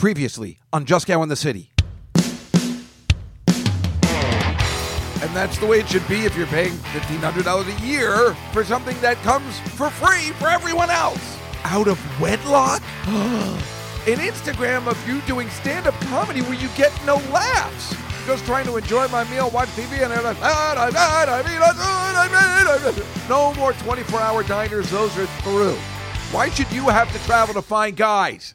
Previously on Just Cow in the City. And that's the way it should be if you're paying $1,500 a year for something that comes for free for everyone else. Out of wedlock? An Instagram of you doing stand up comedy where you get no laughs. Just trying to enjoy my meal, watch TV, and I'm like, "Ah, I, I, mean, I, I, I, I." no more 24 hour diners. Those are through. Why should you have to travel to find guys?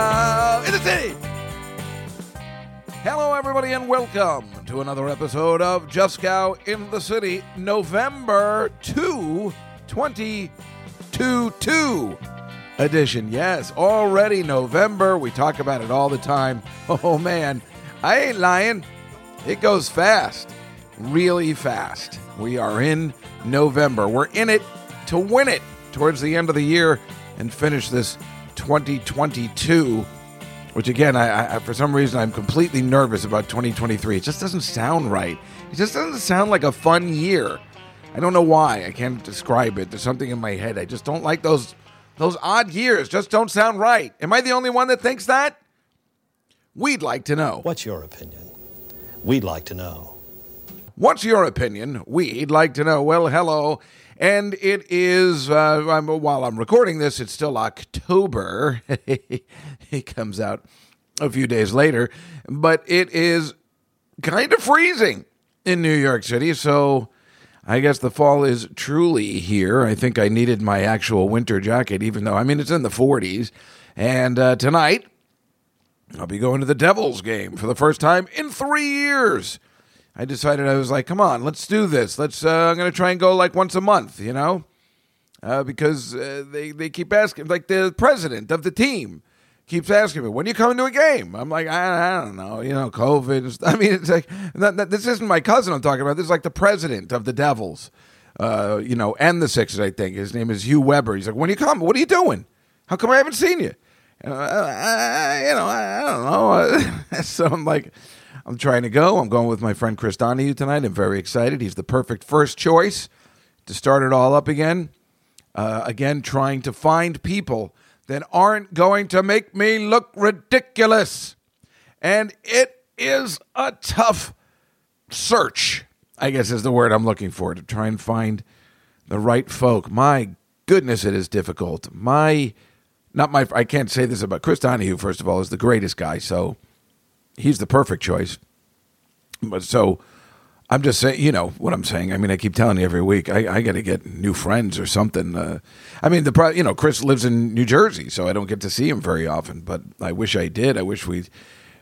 everybody, and welcome to another episode of Just Cow in the City, November 2, 2022 edition. Yes, already November. We talk about it all the time. Oh, man, I ain't lying. It goes fast, really fast. We are in November. We're in it to win it towards the end of the year and finish this 2022 which again, I, I, for some reason, I'm completely nervous about 2023. It just doesn't sound right. It just doesn't sound like a fun year. I don't know why. I can't describe it. There's something in my head. I just don't like those those odd years. Just don't sound right. Am I the only one that thinks that? We'd like to know. What's your opinion? We'd like to know. What's your opinion? We'd like to know. Well, hello. And it is, uh, I'm, while I'm recording this, it's still October. it comes out a few days later. But it is kind of freezing in New York City. So I guess the fall is truly here. I think I needed my actual winter jacket, even though, I mean, it's in the 40s. And uh, tonight, I'll be going to the Devils game for the first time in three years. I decided I was like, come on, let's do this. Let's. Uh, I'm going to try and go like once a month, you know, uh, because uh, they they keep asking, like the president of the team keeps asking me, when you coming to a game? I'm like, I, I don't know, you know, COVID. I mean, it's like not, not, this isn't my cousin I'm talking about. This is like the president of the Devils, uh, you know, and the Sixers. I think his name is Hugh Weber. He's like, when you come, what are you doing? How come I haven't seen you? You know, I, I don't know. so I'm like. I'm trying to go. I'm going with my friend Chris Donahue tonight. I'm very excited. He's the perfect first choice to start it all up again. Uh, again, trying to find people that aren't going to make me look ridiculous. And it is a tough search, I guess is the word I'm looking for, to try and find the right folk. My goodness, it is difficult. My, not my, I can't say this about Chris Donahue, first of all, is the greatest guy. So, he's the perfect choice. But so I'm just saying, you know what I'm saying. I mean, I keep telling you every week, I, I got to get new friends or something. Uh, I mean, the pro- you know Chris lives in New Jersey, so I don't get to see him very often. But I wish I did. I wish we,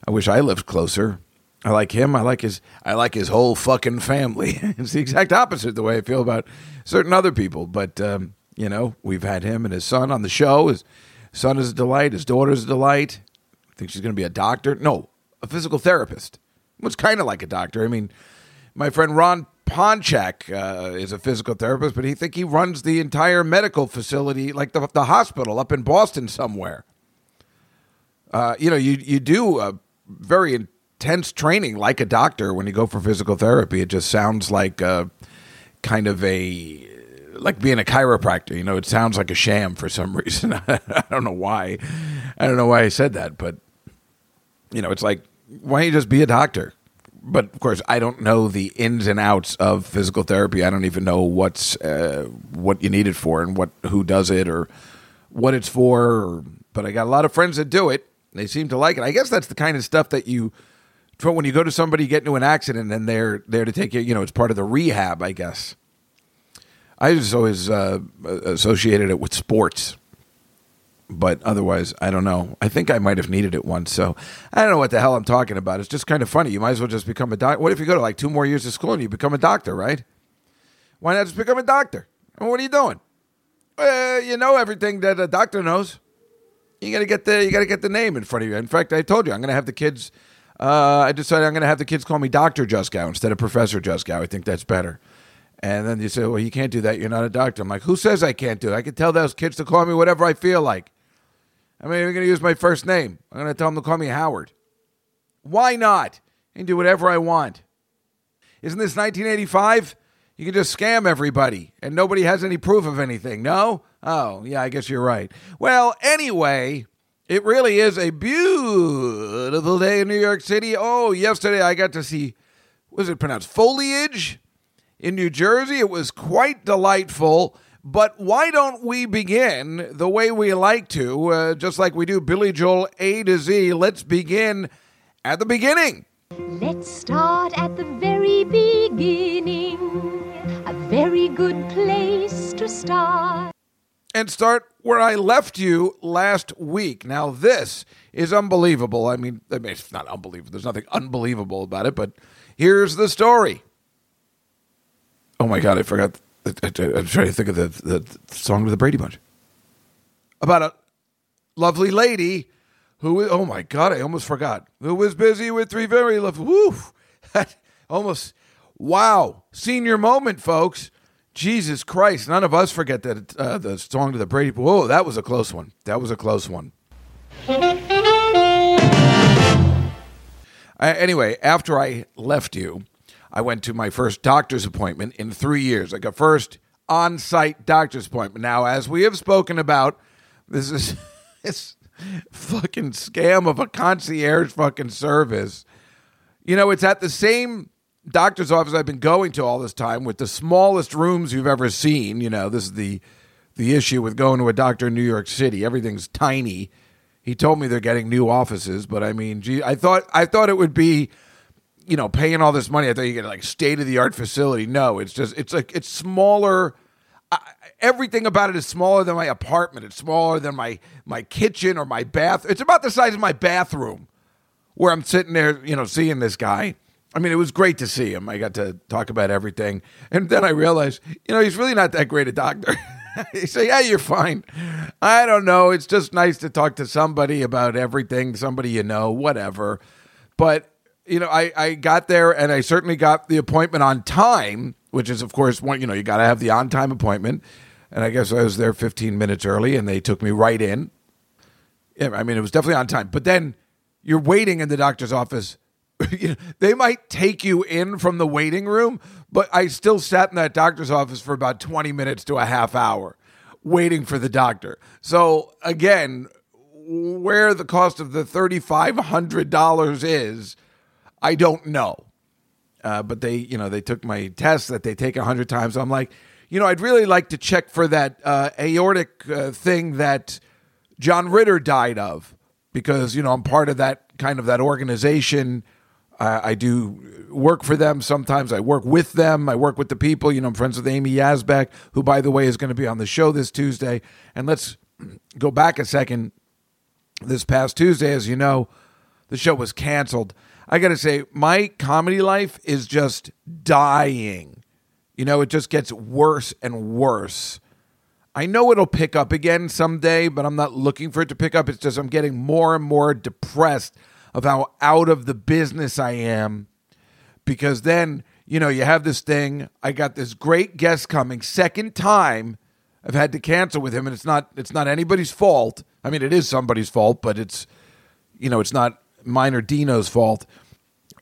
I wish I lived closer. I like him. I like his. I like his whole fucking family. it's the exact opposite the way I feel about certain other people. But um, you know, we've had him and his son on the show. His son is a delight. His daughter's a delight. I think she's going to be a doctor. No, a physical therapist. It's kind of like a doctor. I mean, my friend Ron Ponchak uh, is a physical therapist, but he think he runs the entire medical facility, like the, the hospital up in Boston somewhere. Uh, you know, you you do a very intense training like a doctor when you go for physical therapy. It just sounds like a, kind of a like being a chiropractor. You know, it sounds like a sham for some reason. I don't know why. I don't know why I said that, but you know, it's like why don't you just be a doctor? But of course, I don't know the ins and outs of physical therapy. I don't even know what's uh, what you need it for and what who does it or what it's for. Or, but I got a lot of friends that do it. They seem to like it. I guess that's the kind of stuff that you when you go to somebody get into an accident and they're there to take you. You know, it's part of the rehab. I guess. I just always uh, associated it with sports but otherwise, I don't know. I think I might have needed it once, so I don't know what the hell I'm talking about. It's just kind of funny. You might as well just become a doctor. What if you go to like two more years of school and you become a doctor, right? Why not just become a doctor? I mean, what are you doing? Uh, you know everything that a doctor knows. You gotta get the you gotta get the name in front of you. In fact, I told you I'm gonna have the kids. Uh, I decided I'm gonna have the kids call me Doctor Juskow instead of Professor Juskow. I think that's better. And then you say, well, you can't do that. You're not a doctor. I'm like, who says I can't do it? I can tell those kids to call me whatever I feel like. I'm going to use my first name. I'm going to tell them to call me Howard. Why not? And do whatever I want. Isn't this 1985? You can just scam everybody and nobody has any proof of anything. No? Oh, yeah, I guess you're right. Well, anyway, it really is a beautiful day in New York City. Oh, yesterday I got to see, was it pronounced foliage? in New Jersey. It was quite delightful. But why don't we begin the way we like to, uh, just like we do Billy Joel A to Z? Let's begin at the beginning. Let's start at the very beginning. A very good place to start. And start where I left you last week. Now, this is unbelievable. I mean, I mean, it's not unbelievable. There's nothing unbelievable about it, but here's the story. Oh my god, I forgot. I'm trying to think of the, the, song of the Brady Bunch about a lovely lady who. Oh my god, I almost forgot. Who was busy with three very lovely. Woo! almost. Wow, senior moment, folks. Jesus Christ, none of us forget that uh, the song to the Brady. Whoa, that was a close one. That was a close one. Uh, anyway, after I left you, I went to my first doctor's appointment in three years, like a first on site doctor's appointment. Now, as we have spoken about, this is this fucking scam of a concierge fucking service. You know, it's at the same doctor's office I've been going to all this time with the smallest rooms you've ever seen. You know, this is the the issue with going to a doctor in New York City. Everything's tiny. He told me they're getting new offices, but I mean, gee, I thought I thought it would be you know, paying all this money. I thought you get like state of the art facility. No, it's just it's like it's smaller. I, everything about it is smaller than my apartment. It's smaller than my my kitchen or my bath. It's about the size of my bathroom, where I'm sitting there, you know, seeing this guy. I mean, it was great to see him. I got to talk about everything, and then I realized, you know, he's really not that great a doctor. he say, "Yeah, you're fine." I don't know. It's just nice to talk to somebody about everything, somebody you know, whatever. But you know, I, I got there and I certainly got the appointment on time, which is, of course, one, you know, you got to have the on time appointment. And I guess I was there 15 minutes early and they took me right in. Yeah, I mean, it was definitely on time. But then you're waiting in the doctor's office. you know, they might take you in from the waiting room, but I still sat in that doctor's office for about 20 minutes to a half hour waiting for the doctor. So again, where the cost of the $3,500 is I don't know. Uh, but they, you know, they took my test that they take a hundred times. I'm like, you know, I'd really like to check for that uh, aortic uh, thing that John Ritter died of, because you know I'm part of that kind of that organization. I do work for them. Sometimes I work with them. I work with the people. You know, I'm friends with Amy Yasbeck, who, by the way, is going to be on the show this Tuesday. And let's go back a second. This past Tuesday, as you know, the show was canceled. I got to say, my comedy life is just dying. You know, it just gets worse and worse. I know it'll pick up again someday, but I'm not looking for it to pick up. It's just I'm getting more and more depressed of how out of the business I am. Because then, you know, you have this thing. I got this great guest coming, second time I've had to cancel with him, and it's not it's not anybody's fault. I mean, it is somebody's fault, but it's you know, it's not mine or Dino's fault.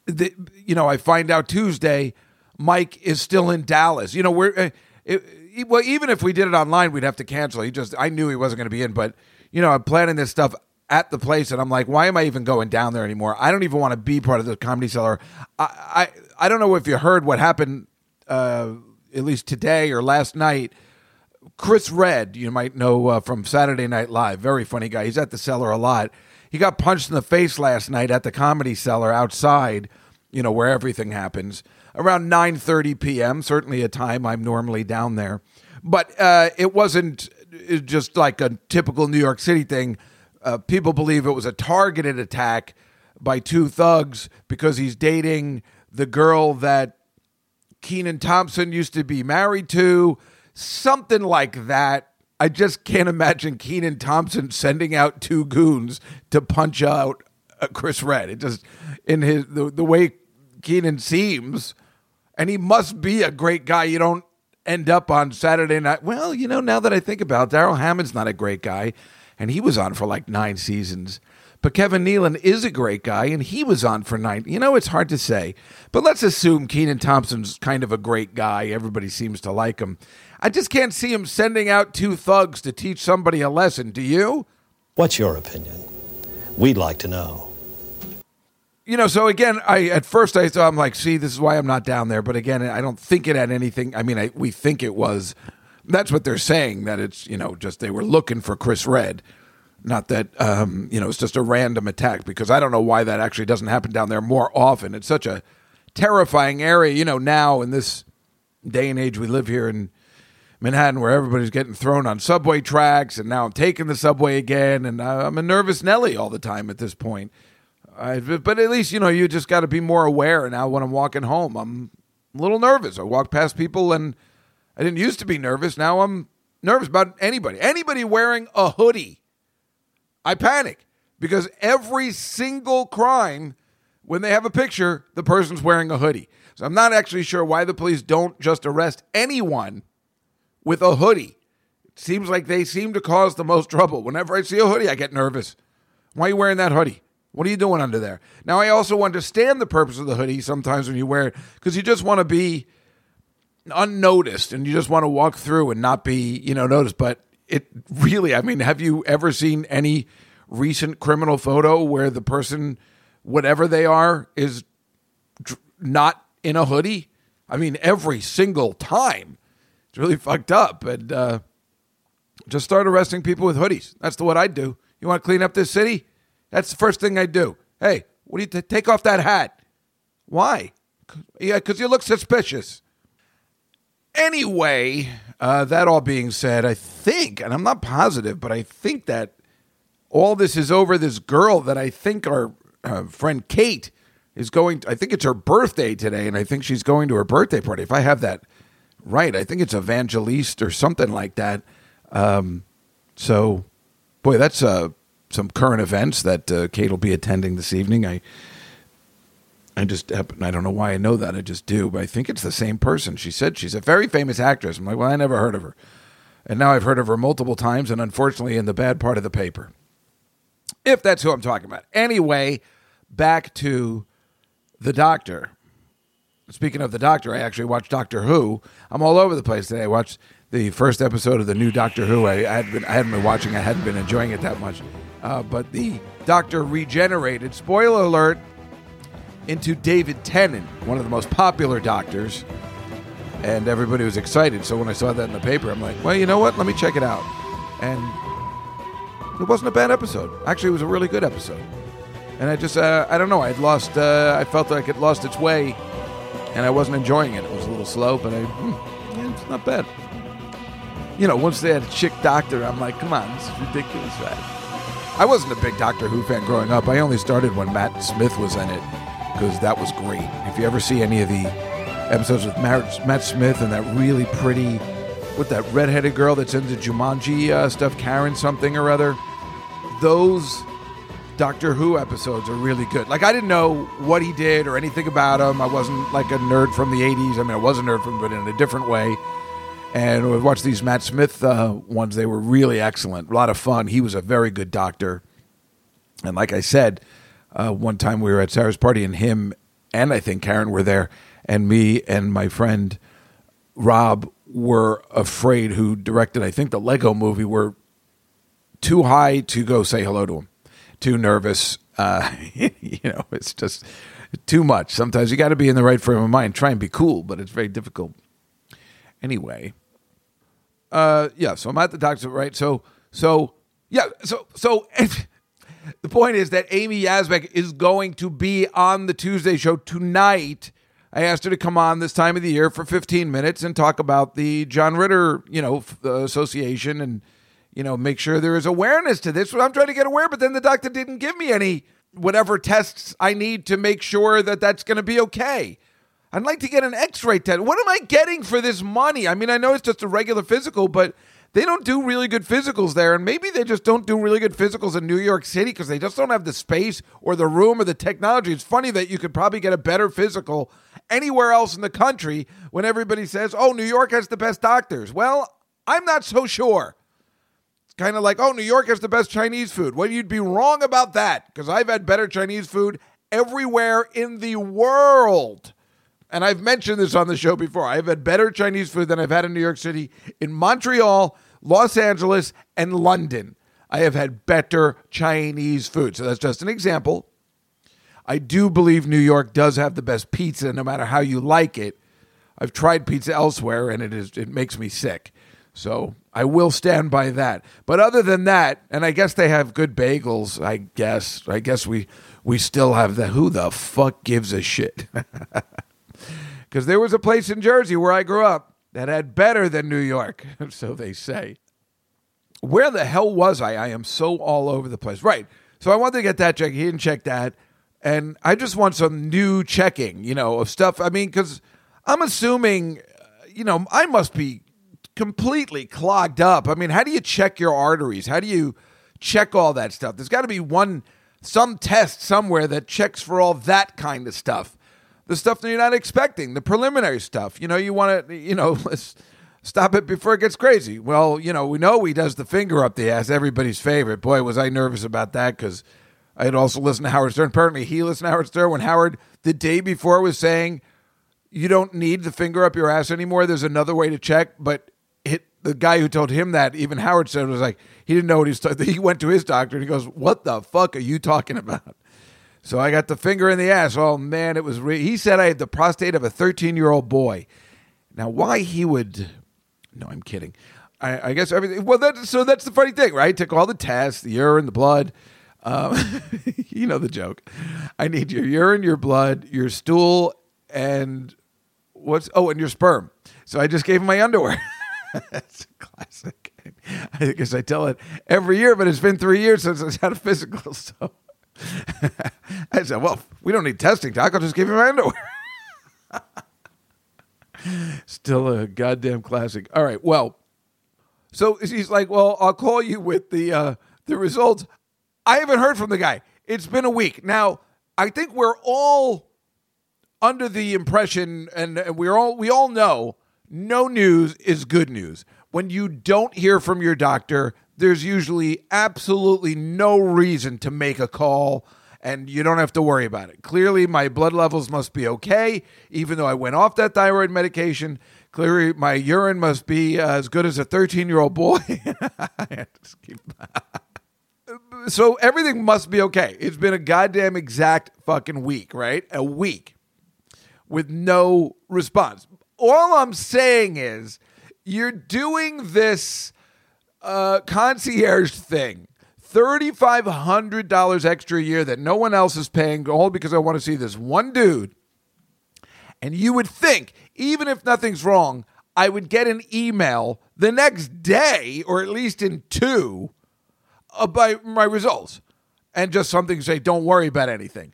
The, you know, I find out Tuesday Mike is still in Dallas. You know, we're uh, it, well, even if we did it online, we'd have to cancel. He just, I knew he wasn't going to be in, but you know, I'm planning this stuff at the place, and I'm like, why am I even going down there anymore? I don't even want to be part of the comedy cellar. I, I, I don't know if you heard what happened, uh, at least today or last night. Chris Redd, you might know uh, from Saturday Night Live, very funny guy. He's at the cellar a lot. He got punched in the face last night at the comedy cellar outside, you know, where everything happens, around 9:30 p.m., certainly a time I'm normally down there. But uh, it wasn't uh, just like a typical New York City thing. Uh, people believe it was a targeted attack by two thugs because he's dating the girl that Kenan Thompson used to be married to, something like that. I just can't imagine Kenan Thompson sending out two goons to punch out uh, Chris Redd. It just in his the, the way Kenan seems, and he must be a great guy. You don't end up on Saturday night. Well, you know, now that I think about Darrell Hammond's not a great guy, and he was on for like nine seasons. But Kevin Nealon is a great guy, and he was on for nine. You know, it's hard to say. But let's assume Kenan Thompson's kind of a great guy. Everybody seems to like him. I just can't see him sending out two thugs to teach somebody a lesson. Do you? What's your opinion? We'd like to know. You know, so again, I at first I thought I'm like, see, this is why I'm not down there. But again, I don't think it had anything. I mean, I, we think it was. That's what they're saying that it's you know just they were looking for Chris Redd, not that um, you know it's just a random attack because I don't know why that actually doesn't happen down there more often. It's such a terrifying area, you know, now in this day and age we live here in Manhattan where everybody's getting thrown on subway tracks, and now I'm taking the subway again, and uh, I'm a nervous Nelly all the time at this point. I, but at least you know you just got to be more aware now. When I'm walking home, I'm a little nervous. I walk past people, and I didn't used to be nervous. Now I'm nervous about anybody. Anybody wearing a hoodie, I panic because every single crime, when they have a picture, the person's wearing a hoodie. So I'm not actually sure why the police don't just arrest anyone with a hoodie. It seems like they seem to cause the most trouble. Whenever I see a hoodie, I get nervous. Why are you wearing that hoodie? What are you doing under there? Now, I also understand the purpose of the hoodie sometimes when you wear it because you just want to be unnoticed and you just want to walk through and not be, you know, noticed. But it really, I mean, have you ever seen any recent criminal photo where the person, whatever they are, is not in a hoodie? I mean, every single time it's really fucked up. And uh, just start arresting people with hoodies. That's the, what I'd do. You want to clean up this city? That's the first thing I'd do. Hey, what do you t- take off that hat? Why? Yeah, because you look suspicious. Anyway, uh, that all being said, I think, and I'm not positive, but I think that all this is over this girl that I think our uh, friend Kate is going. I think it's her birthday today, and I think she's going to her birthday party. If I have that right, I think it's Evangeline or something like that. Um, so, boy, that's uh, some current events that uh, Kate will be attending this evening. I. I just happen, I don't know why I know that. I just do, but I think it's the same person. She said she's a very famous actress. I'm like, well, I never heard of her. And now I've heard of her multiple times, and unfortunately in the bad part of the paper. If that's who I'm talking about. Anyway, back to the doctor. Speaking of the doctor, I actually watched Doctor Who. I'm all over the place today. I watched the first episode of the new Doctor Who. I, I had been I hadn't been watching. I hadn't been enjoying it that much. Uh, but the Doctor regenerated. Spoiler alert into David Tennant, one of the most popular doctors, and everybody was excited. So when I saw that in the paper, I'm like, well, you know what? Let me check it out. And it wasn't a bad episode. Actually, it was a really good episode. And I just, uh, I don't know, I'd lost, uh, I felt like it lost its way, and I wasn't enjoying it. It was a little slow, but I, hmm, yeah, it's not bad. You know, once they had a chick doctor, I'm like, come on, this is ridiculous, right? I wasn't a big Doctor Who fan growing up. I only started when Matt Smith was in it because that was great. If you ever see any of the episodes with Matt, Smith and that really pretty, with that redheaded girl that's into Jumanji uh, stuff, Karen something or other, those Doctor Who episodes are really good. Like I didn't know what he did or anything about him. I wasn't like a nerd from the '80s. I mean, I was a nerd from, but in a different way. And we watched these Matt Smith uh, ones. They were really excellent. A lot of fun. He was a very good doctor. And like I said, uh, one time we were at Sarah's party, and him and I think Karen were there, and me and my friend Rob were afraid, who directed I think the Lego Movie, were too high to go say hello to him, too nervous. Uh, you know, it's just too much. Sometimes you got to be in the right frame of mind. Try and be cool, but it's very difficult. Anyway, uh, yeah. So I'm at the doctor, right? So, so yeah. So, so. The point is that Amy Yasbeck is going to be on the Tuesday show tonight. I asked her to come on this time of the year for 15 minutes and talk about the John Ritter, you know, f- uh, association and you know, make sure there is awareness to this. I'm trying to get aware, but then the doctor didn't give me any whatever tests I need to make sure that that's going to be okay. I'd like to get an X-ray test. What am I getting for this money? I mean, I know it's just a regular physical, but they don't do really good physicals there. And maybe they just don't do really good physicals in New York City because they just don't have the space or the room or the technology. It's funny that you could probably get a better physical anywhere else in the country when everybody says, oh, New York has the best doctors. Well, I'm not so sure. Kind of like, oh, New York has the best Chinese food. Well, you'd be wrong about that because I've had better Chinese food everywhere in the world. And I've mentioned this on the show before. I've had better Chinese food than I've had in New York City, in Montreal, Los Angeles, and London. I have had better Chinese food. So that's just an example. I do believe New York does have the best pizza, no matter how you like it. I've tried pizza elsewhere, and it is it makes me sick. So I will stand by that. But other than that, and I guess they have good bagels. I guess. I guess we we still have the who the fuck gives a shit. Because there was a place in Jersey where I grew up that had better than New York, so they say. Where the hell was I? I am so all over the place. Right. So I wanted to get that check. He didn't check that. And I just want some new checking, you know, of stuff. I mean, because I'm assuming, you know, I must be completely clogged up. I mean, how do you check your arteries? How do you check all that stuff? There's got to be one, some test somewhere that checks for all that kind of stuff the stuff that you're not expecting, the preliminary stuff. You know, you want to, you know, let's stop it before it gets crazy. Well, you know, we know he does the finger up the ass, everybody's favorite. Boy, was I nervous about that because I had also listened to Howard Stern. Apparently, he listened to Howard Stern when Howard, the day before, was saying, you don't need the finger up your ass anymore. There's another way to check. But the guy who told him that, even Howard said, was like, he didn't know what he's. T- he went to his doctor and he goes, "What the fuck are you talking about?" So I got the finger in the ass. Oh man, it was. Re- he said I had the prostate of a 13 year old boy. Now, why he would? No, I'm kidding. I, I guess everything. Well, that, so that's the funny thing, right? Took all the tests, the urine, the blood. Um, you know the joke. I need your urine, your blood, your stool, and what's oh, and your sperm. So I just gave him my underwear. That's a classic. I guess I tell it every year, but it's been three years since I had a physical. So I said, well, we don't need testing, Doc. I'll just give you my underwear. Still a goddamn classic. All right. Well, so he's like, well, I'll call you with the uh, the results. I haven't heard from the guy. It's been a week now. I think we're all under the impression, and we're all we all know, no news is good news. When you don't hear from your doctor, there's usually absolutely no reason to make a call and you don't have to worry about it. Clearly, my blood levels must be okay, even though I went off that thyroid medication. Clearly, my urine must be as good as a 13 year old boy. so everything must be okay. It's been a goddamn exact fucking week, right? A week with no response. All I'm saying is you're doing this uh, concierge thing. $3,500 extra a year that no one else is paying, all because I want to see this one dude. And you would think, even if nothing's wrong, I would get an email the next day, or at least in two, about my results. And just something say, don't worry about anything.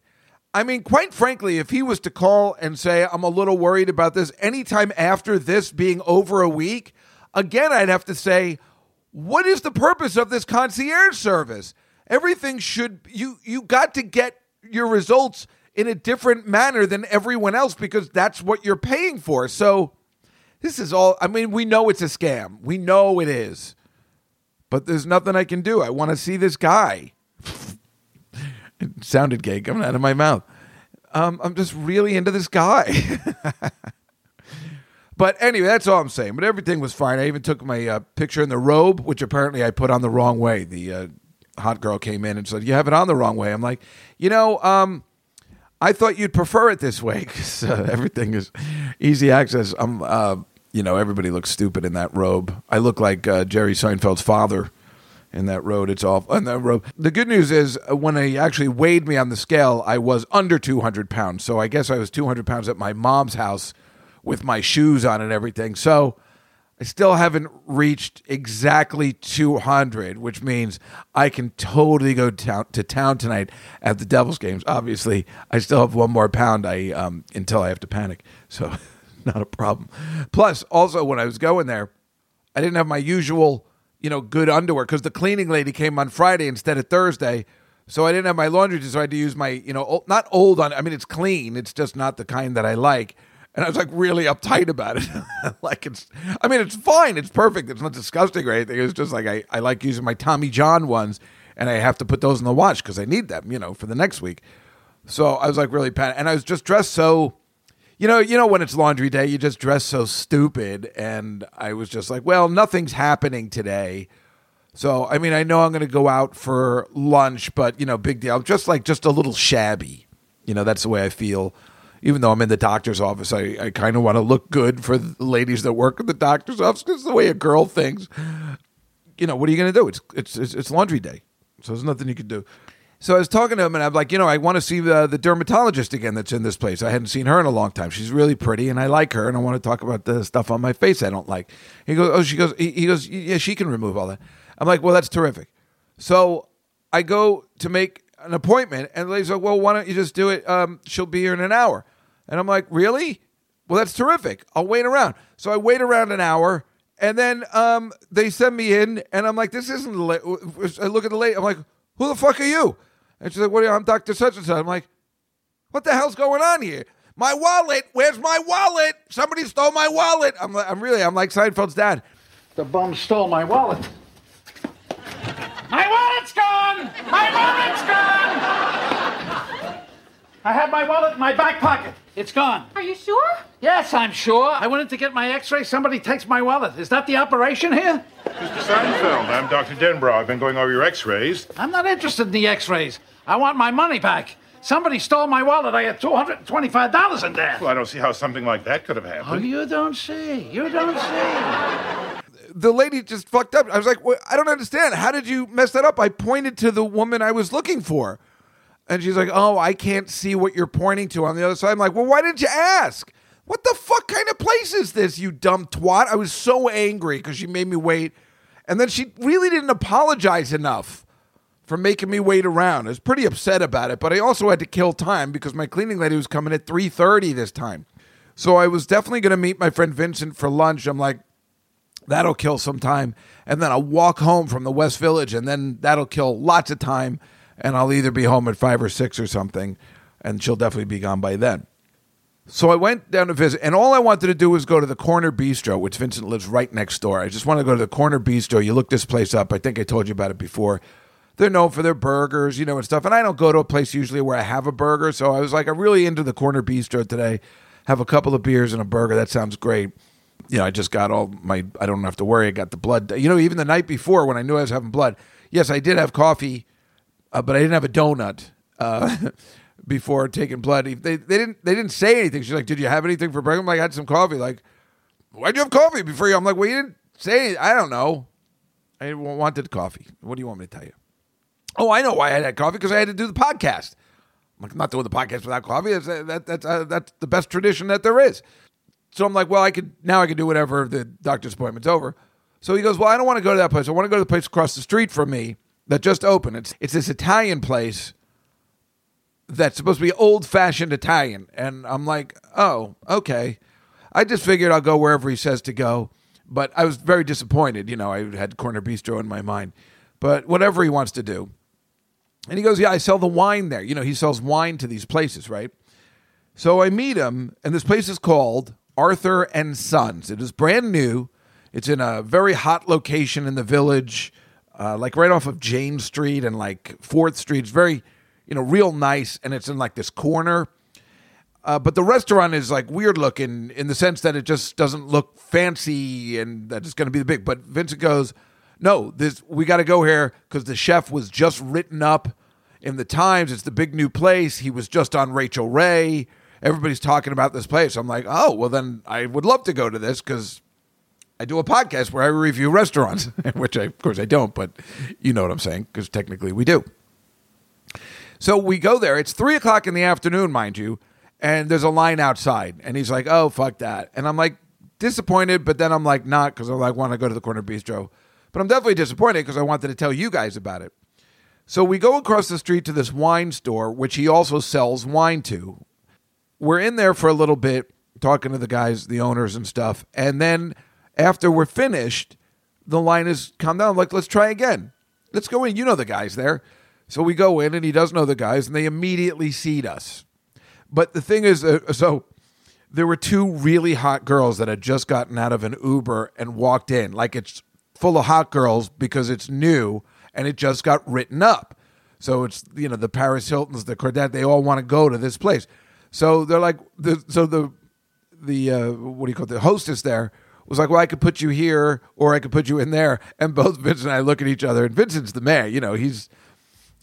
I mean, quite frankly, if he was to call and say, I'm a little worried about this anytime after this being over a week, again, I'd have to say, what is the purpose of this concierge service? Everything should you you got to get your results in a different manner than everyone else because that's what you're paying for. So this is all I mean, we know it's a scam. We know it is. But there's nothing I can do. I want to see this guy. It sounded gay coming out of my mouth. Um, I'm just really into this guy. But anyway, that's all I'm saying. But everything was fine. I even took my uh, picture in the robe, which apparently I put on the wrong way. The uh, hot girl came in and said, "You have it on the wrong way." I'm like, you know, um, I thought you'd prefer it this way because uh, everything is easy access. I'm, uh, you know, everybody looks stupid in that robe. I look like uh, Jerry Seinfeld's father in that road. It's all in that road. The good news is uh, when they actually weighed me on the scale, I was under 200 pounds. So I guess I was 200 pounds at my mom's house with my shoes on and everything. So I still haven't reached exactly 200, which means I can totally go to town tonight at the Devils games. Obviously, I still have one more pound I um, until I have to panic. So not a problem. Plus, also when I was going there, I didn't have my usual, you know, good underwear because the cleaning lady came on Friday instead of Thursday. So I didn't have my laundry, so I had to use my, you know, old, not old on. I mean, it's clean. It's just not the kind that I like. And I was like really uptight about it. like it's, I mean, it's fine. It's perfect. It's not disgusting or anything. It's just like I, I like using my Tommy John ones, and I have to put those in the wash because I need them, you know, for the next week. So I was like really panicked, and I was just dressed so, you know, you know when it's laundry day, you just dress so stupid, and I was just like, well, nothing's happening today. So I mean, I know I'm going to go out for lunch, but you know, big deal. I'm just like just a little shabby. You know, that's the way I feel. Even though I'm in the doctor's office, I, I kind of want to look good for the ladies that work at the doctor's office because the way a girl thinks. You know, what are you going to do? It's, it's it's it's laundry day, so there's nothing you can do. So I was talking to him, and I'm like, you know, I want to see the, the dermatologist again that's in this place. I hadn't seen her in a long time. She's really pretty, and I like her, and I want to talk about the stuff on my face I don't like. He goes, oh, she goes, he, he goes, yeah, she can remove all that. I'm like, well, that's terrific. So I go to make an appointment, and the lady's like, well, why don't you just do it? Um, she'll be here in an hour. And I'm like, really? Well, that's terrific. I'll wait around. So I wait around an hour, and then um, they send me in, and I'm like, this isn't. La-. I look at the lady. I'm like, who the fuck are you? And she's like, what are you? I'm Doctor Such and Such. I'm like, what the hell's going on here? My wallet. Where's my wallet? Somebody stole my wallet. I'm. like, I'm really. I'm like Seinfeld's dad. The bum stole my wallet. My wallet's gone! My wallet's gone! I had my wallet in my back pocket. It's gone. Are you sure? Yes, I'm sure. I went in to get my x-ray. Somebody takes my wallet. Is that the operation here? Mr. Seinfeld, I'm Dr. Denbrough. I've been going over your x-rays. I'm not interested in the x-rays. I want my money back. Somebody stole my wallet. I had $225 in there. Well, I don't see how something like that could have happened. Oh, happened. you don't see. You don't see. the lady just fucked up. I was like, what? I don't understand. How did you mess that up? I pointed to the woman I was looking for. And she's like, oh, I can't see what you're pointing to on the other side. I'm like, well, why didn't you ask? What the fuck kind of place is this, you dumb twat? I was so angry because she made me wait. And then she really didn't apologize enough for making me wait around. I was pretty upset about it, but I also had to kill time because my cleaning lady was coming at 3:30 this time. So I was definitely going to meet my friend Vincent for lunch. I'm like, that'll kill some time and then i'll walk home from the west village and then that'll kill lots of time and i'll either be home at five or six or something and she'll definitely be gone by then so i went down to visit and all i wanted to do was go to the corner bistro which vincent lives right next door i just want to go to the corner bistro you look this place up i think i told you about it before they're known for their burgers you know and stuff and i don't go to a place usually where i have a burger so i was like i'm really into the corner bistro today have a couple of beers and a burger that sounds great you know, I just got all my, I don't have to worry. I got the blood. You know, even the night before when I knew I was having blood, yes, I did have coffee, uh, but I didn't have a donut uh, before taking blood. They, they didn't, they didn't say anything. She's like, did you have anything for breakfast? I'm like, I had some coffee. Like, why'd you have coffee before you? I'm like, well, you didn't say anything. I don't know. I wanted coffee. What do you want me to tell you? Oh, I know why I had coffee because I had to do the podcast. I'm like, I'm not doing the podcast without coffee. That's, that, that's, uh, that's the best tradition that there is. So I'm like, well, I could now I can do whatever the doctor's appointment's over. So he goes, well, I don't want to go to that place. I want to go to the place across the street from me that just opened. It's it's this Italian place that's supposed to be old fashioned Italian, and I'm like, oh, okay. I just figured I'll go wherever he says to go, but I was very disappointed. You know, I had Corner Bistro in my mind, but whatever he wants to do. And he goes, yeah, I sell the wine there. You know, he sells wine to these places, right? So I meet him, and this place is called Arthur and Sons. It is brand new. It's in a very hot location in the village, uh, like right off of Jane Street and like Fourth Street. It's very, you know, real nice, and it's in like this corner. Uh, but the restaurant is like weird looking in the sense that it just doesn't look fancy and that it's going to be the big. But Vincent goes, no, this we got to go here because the chef was just written up in the Times. It's the big new place. He was just on Rachael Ray everybody's talking about this place. I'm like, oh, well, then I would love to go to this because I do a podcast where I review restaurants, which I, of course I don't, but you know what I'm saying because technically we do. So we go there. It's three o'clock in the afternoon, mind you, and there's a line outside. And he's like, oh, fuck that. And I'm like, disappointed, but then I'm like, not because I like want to go to the corner bistro. But I'm definitely disappointed because I wanted to tell you guys about it. So we go across the street to this wine store, which he also sells wine to, we're in there for a little bit talking to the guys, the owners and stuff. And then after we're finished, the line is calmed down. I'm like, let's try again. Let's go in. You know the guys there. So we go in, and he does know the guys, and they immediately seat us. But the thing is, uh, so there were two really hot girls that had just gotten out of an Uber and walked in. Like it's full of hot girls because it's new and it just got written up. So it's you know the Paris Hiltons, the Cordette, they all want to go to this place. So they're like, the, so the the uh, what do you call it? The hostess there was like, well, I could put you here or I could put you in there. And both Vincent and I look at each other, and Vincent's the man. You know, he's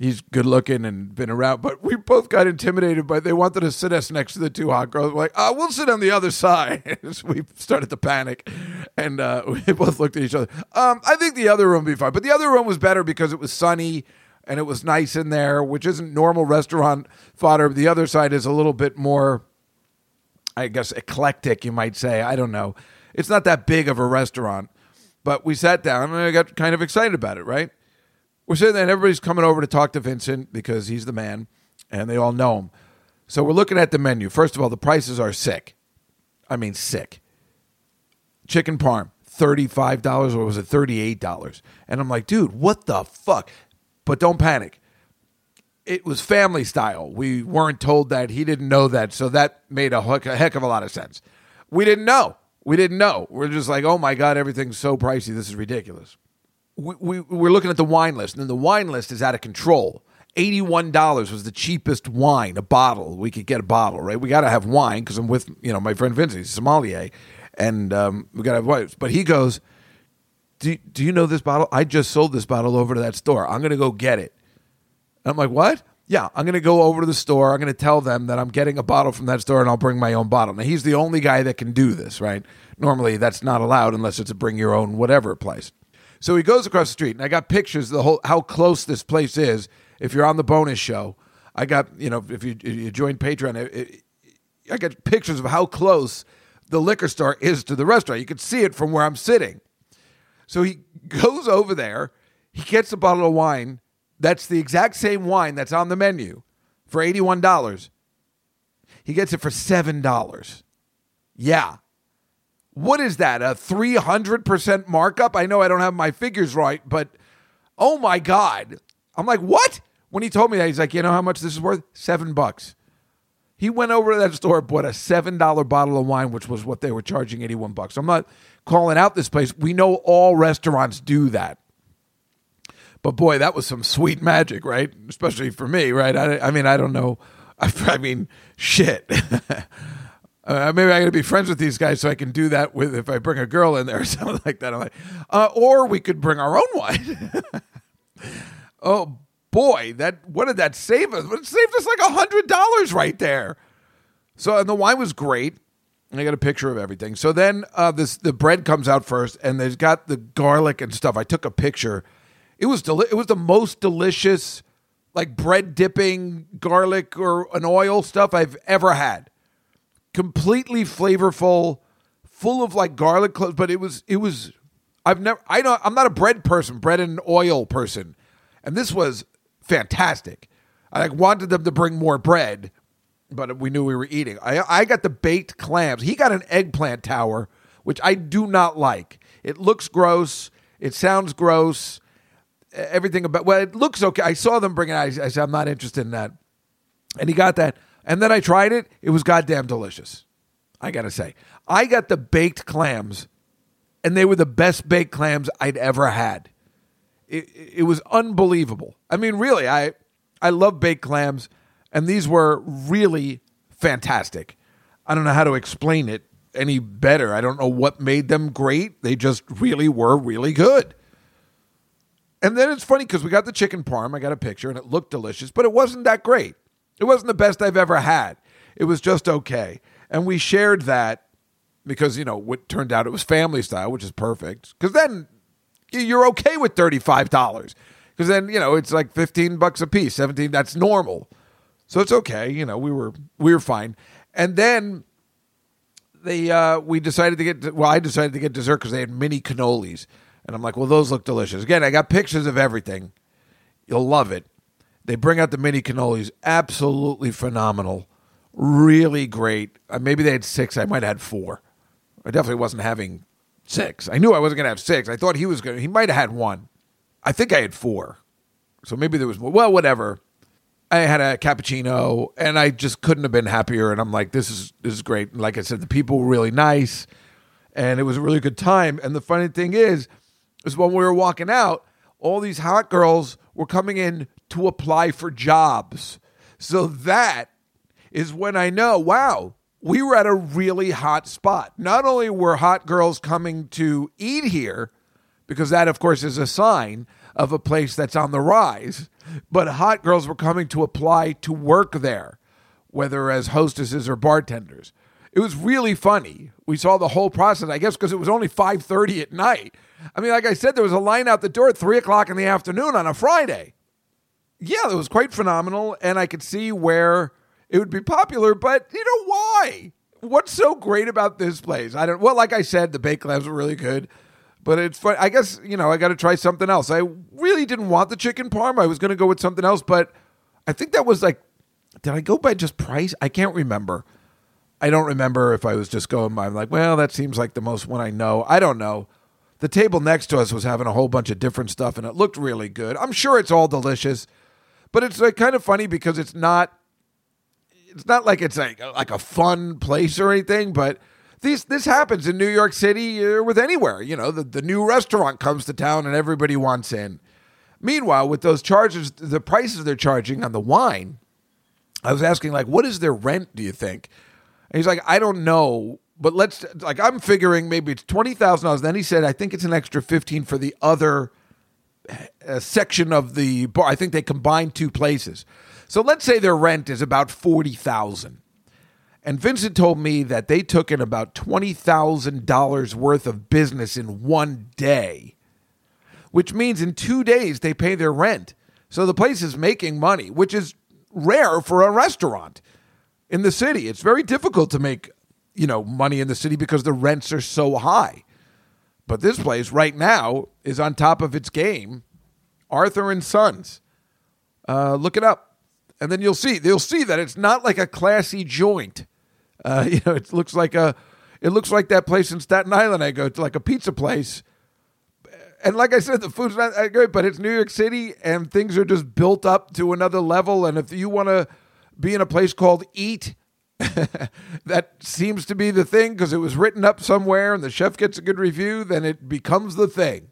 he's good looking and been around, but we both got intimidated by they wanted to sit us next to the two hot girls. We're like, oh, we'll sit on the other side. so we started to panic, and uh, we both looked at each other. Um, I think the other room would be fine, but the other room was better because it was sunny and it was nice in there, which isn't normal restaurant fodder. The other side is a little bit more, I guess, eclectic. You might say. I don't know. It's not that big of a restaurant, but we sat down and I got kind of excited about it. Right we're sitting there and everybody's coming over to talk to Vincent because he's the man and they all know him. So we're looking at the menu. First of all, the prices are sick. I mean, sick. Chicken parm, $35 or was it $38? And I'm like, dude, what the fuck? But don't panic. It was family style. We weren't told that. He didn't know that. So that made a heck, a heck of a lot of sense. We didn't know. We didn't know. We're just like, oh my God, everything's so pricey. This is ridiculous we, we we're looking at the wine list, and then the wine list is out of control. Eighty-one dollars was the cheapest wine, a bottle. We could get a bottle, right? We got to have wine because I'm with you know my friend Vince, he's sommelier, and um, we got to have wine. But he goes, do, "Do you know this bottle? I just sold this bottle over to that store. I'm going to go get it." And I'm like, "What?" Yeah, I'm going to go over to the store. I'm going to tell them that I'm getting a bottle from that store, and I'll bring my own bottle. Now he's the only guy that can do this, right? Normally, that's not allowed unless it's a bring your own whatever place. So he goes across the street, and I got pictures of the whole how close this place is. If you're on the bonus show, I got you know if you, if you join Patreon, it, it, I got pictures of how close the liquor store is to the restaurant. You can see it from where I'm sitting. So he goes over there. He gets a bottle of wine. That's the exact same wine that's on the menu for eighty-one dollars. He gets it for seven dollars. Yeah, what is that? A 300% markup? I know I don't have my figures right, but oh my God. I'm like, what? When he told me that, he's like, you know how much this is worth? Seven bucks. He went over to that store, bought a $7 bottle of wine, which was what they were charging 81 bucks. I'm not calling out this place. We know all restaurants do that. But boy, that was some sweet magic, right? Especially for me, right? I, I mean, I don't know. I, I mean, shit. Uh, maybe I got to be friends with these guys so I can do that with if I bring a girl in there or something like that. I'm like, uh, or we could bring our own wine. oh boy, that what did that save us? It saved us like a hundred dollars right there. So and the wine was great. I got a picture of everything. So then uh, this the bread comes out first, and they've got the garlic and stuff. I took a picture. It was deli- it was the most delicious, like bread dipping garlic or an oil stuff I've ever had completely flavorful, full of like garlic cloves. But it was it was I've never I know I'm not a bread person, bread and oil person, and this was fantastic. I like, wanted them to bring more bread, but we knew we were eating. I I got the baked clams. He got an eggplant tower, which I do not like. It looks gross. It sounds gross. Everything about well, it looks okay. I saw them bring it. I, I said I'm not interested in that, and he got that. And then I tried it. It was goddamn delicious. I got to say. I got the baked clams, and they were the best baked clams I'd ever had. It, it was unbelievable. I mean, really, I, I love baked clams, and these were really fantastic. I don't know how to explain it any better. I don't know what made them great. They just really were really good. And then it's funny because we got the chicken parm. I got a picture and it looked delicious, but it wasn't that great. It wasn't the best I've ever had. It was just okay. And we shared that because, you know, what turned out it was family style, which is perfect. Because then you're okay with $35. Because then, you know, it's like 15 bucks a piece, 17, that's normal. So it's okay. You know, we were we were fine. And then they uh we decided to get well, I decided to get dessert because they had mini cannolis. And I'm like, well, those look delicious. Again, I got pictures of everything. You'll love it. They bring out the mini cannolis, absolutely phenomenal, really great. Uh, maybe they had six. I might have had four. I definitely wasn't having six. I knew I wasn't going to have six. I thought he was going to, he might have had one. I think I had four. So maybe there was more. Well, whatever. I had a cappuccino and I just couldn't have been happier. And I'm like, this is, this is great. And like I said, the people were really nice and it was a really good time. And the funny thing is, is when we were walking out, all these hot girls were coming in to apply for jobs. So that is when I know, wow, we were at a really hot spot. Not only were hot girls coming to eat here, because that, of course, is a sign of a place that's on the rise, but hot girls were coming to apply to work there, whether as hostesses or bartenders. It was really funny. We saw the whole process, I guess, because it was only 5.30 at night. I mean, like I said, there was a line out the door at 3 o'clock in the afternoon on a Friday. Yeah, it was quite phenomenal, and I could see where it would be popular, but you know why? What's so great about this place? I don't. Well, like I said, the baked labs were really good, but it's fun. I guess you know I got to try something else. I really didn't want the chicken parm. I was going to go with something else, but I think that was like, did I go by just price? I can't remember. I don't remember if I was just going by. I'm like, well, that seems like the most one I know. I don't know. The table next to us was having a whole bunch of different stuff, and it looked really good. I'm sure it's all delicious, but it's like kind of funny because it's not it's not like it's like like a fun place or anything, but these this happens in New York City or with anywhere. You know, the, the new restaurant comes to town and everybody wants in. Meanwhile, with those charges, the prices they're charging on the wine, I was asking like, what is their rent? Do you think? And he's like, I don't know, but let's like I'm figuring maybe it's twenty thousand dollars. Then he said, I think it's an extra fifteen for the other uh, section of the bar. I think they combined two places. So let's say their rent is about 40,000. And Vincent told me that they took in about $20,000 worth of business in one day, which means in 2 days they pay their rent. So the place is making money, which is rare for a restaurant in the city. It's very difficult to make, you know, money in the city because the rents are so high. But this place right now is on top of its game. Arthur and Sons. Uh, look it up and then you'll see they'll see that it's not like a classy joint. Uh, you know, it looks like a it looks like that place in Staten Island I go to, like a pizza place. And like I said, the food's not that good, but it's New York City, and things are just built up to another level. And if you want to be in a place called Eat, that seems to be the thing because it was written up somewhere, and the chef gets a good review, then it becomes the thing.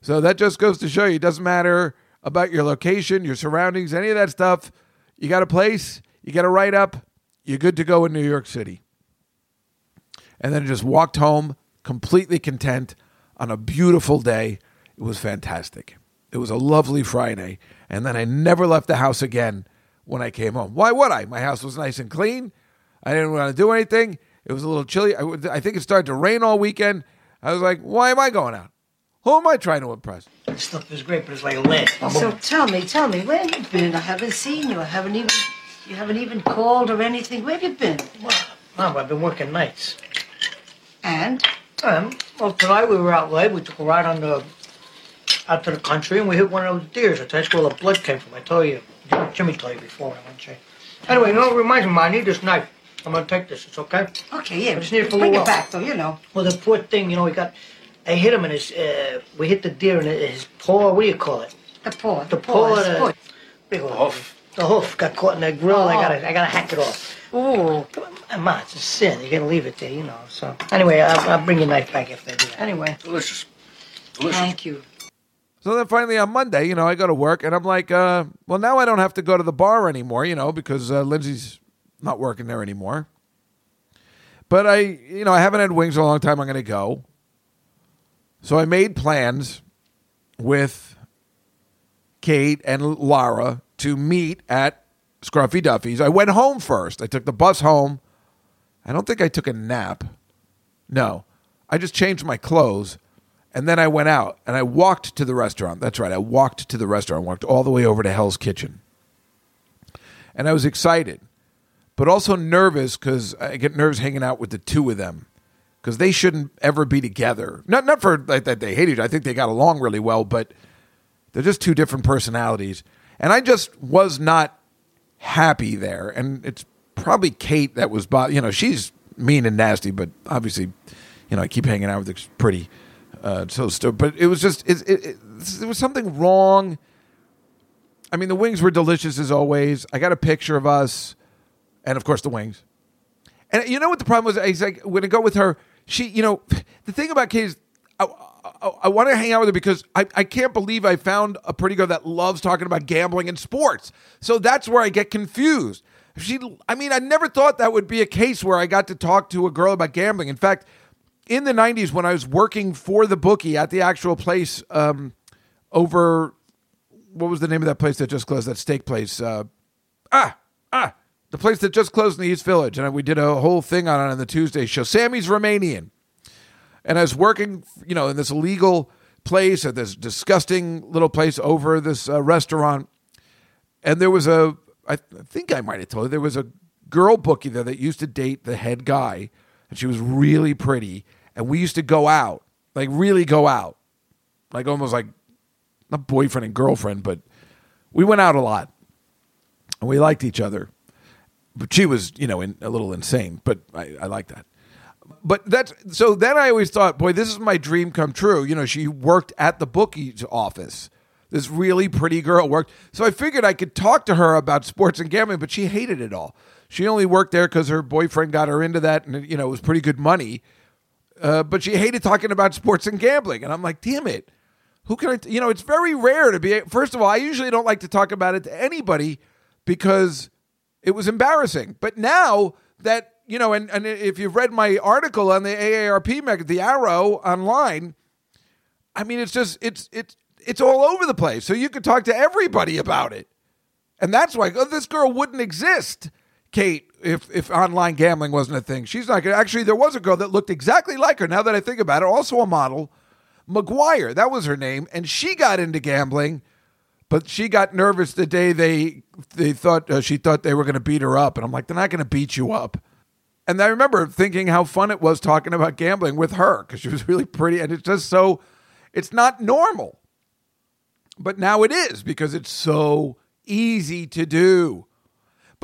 So that just goes to show you, it doesn't matter about your location, your surroundings, any of that stuff. You got a place, you got a write up, you're good to go in New York City. And then just walked home completely content on a beautiful day. It was fantastic. It was a lovely Friday. And then I never left the house again when I came home. Why would I? My house was nice and clean. I didn't want to do anything. It was a little chilly. I, I think it started to rain all weekend. I was like, why am I going out? Who am I trying to impress? Stuff is great, but it's like lead. So tell me, tell me, where have you been? I haven't seen you. I haven't even, you haven't even called or anything. Where have you been? Well, Mom, I've been working nights. And? Um, well, tonight we were out late. We took a ride on the out to the country, and we hit one of those deers. That's where the blood came from. I told you. Jimmy told you before. I went to. Anyway, you know, it reminds me, I need this knife. I'm gonna take this. It's okay. Okay, yeah. I just need it for a Bring little it while. back, though. You know. Well, the poor thing, you know, we got. I hit him in his. Uh, we hit the deer in his paw. What do you call it? The paw. The paw. the The, paw. what do you hoof. The hoof got caught in the grill. I Oh. gotta. I gotta hack it off. Ooh. Come on, it's a sin. You gotta leave it there, you know. So anyway, I'll, I'll bring your knife back if they do that. Anyway, Delicious. Delicious. thank you. So then finally on Monday, you know, I go to work and I'm like, uh, well, now I don't have to go to the bar anymore, you know, because uh, Lindsay's not working there anymore. But I, you know, I haven't had wings in a long time. I'm going to go. So I made plans with Kate and Lara to meet at Scruffy Duffy's. I went home first. I took the bus home. I don't think I took a nap. No, I just changed my clothes and then I went out and I walked to the restaurant. That's right. I walked to the restaurant, walked all the way over to Hell's Kitchen. And I was excited, but also nervous because I get nerves hanging out with the two of them because they shouldn't ever be together. Not, not for like, that they hate each other. I think they got along really well, but they're just two different personalities. And I just was not happy there. And it's probably Kate that was, you know, she's mean and nasty, but obviously, you know, I keep hanging out with this pretty. Uh, so, but it was just it, it, it, there was something wrong. I mean, the wings were delicious as always. I got a picture of us, and of course the wings. And you know what the problem was? Was like, when I go with her, she, you know, the thing about Kate is, I, I, I want to hang out with her because I, I can't believe I found a pretty girl that loves talking about gambling and sports. So that's where I get confused. She, I mean, I never thought that would be a case where I got to talk to a girl about gambling. In fact, in the 90s, when I was working for the bookie at the actual place um, over, what was the name of that place that just closed, that steak place? Uh, ah, ah, the place that just closed in the East Village. And we did a whole thing on it on the Tuesday show. Sammy's Romanian. And I was working, you know, in this illegal place at this disgusting little place over this uh, restaurant. And there was a, I think I might have told you, there was a girl bookie there that used to date the head guy. And she was really pretty. And we used to go out, like really go out, like almost like not boyfriend and girlfriend, but we went out a lot. And we liked each other. But she was, you know, in, a little insane, but I, I like that but that's so then I always thought, boy, this is my dream come true. You know, she worked at the bookie's office. This really pretty girl worked. So I figured I could talk to her about sports and gambling, but she hated it all. She only worked there because her boyfriend got her into that, and you know, it was pretty good money. Uh, but she hated talking about sports and gambling, and I'm like, damn it, who can I? T-? You know, it's very rare to be. First of all, I usually don't like to talk about it to anybody because it was embarrassing. But now that you know, and, and if you've read my article on the AARP the Arrow online, I mean, it's just it's it's it's all over the place. So you could talk to everybody about it, and that's why oh, this girl wouldn't exist, Kate, if if online gambling wasn't a thing. She's not gonna. Actually, there was a girl that looked exactly like her. Now that I think about it, also a model, McGuire, that was her name, and she got into gambling. But she got nervous the day they they thought uh, she thought they were going to beat her up, and I'm like, they're not going to beat you up. And I remember thinking how fun it was talking about gambling with her because she was really pretty. And it's just so, it's not normal. But now it is because it's so easy to do.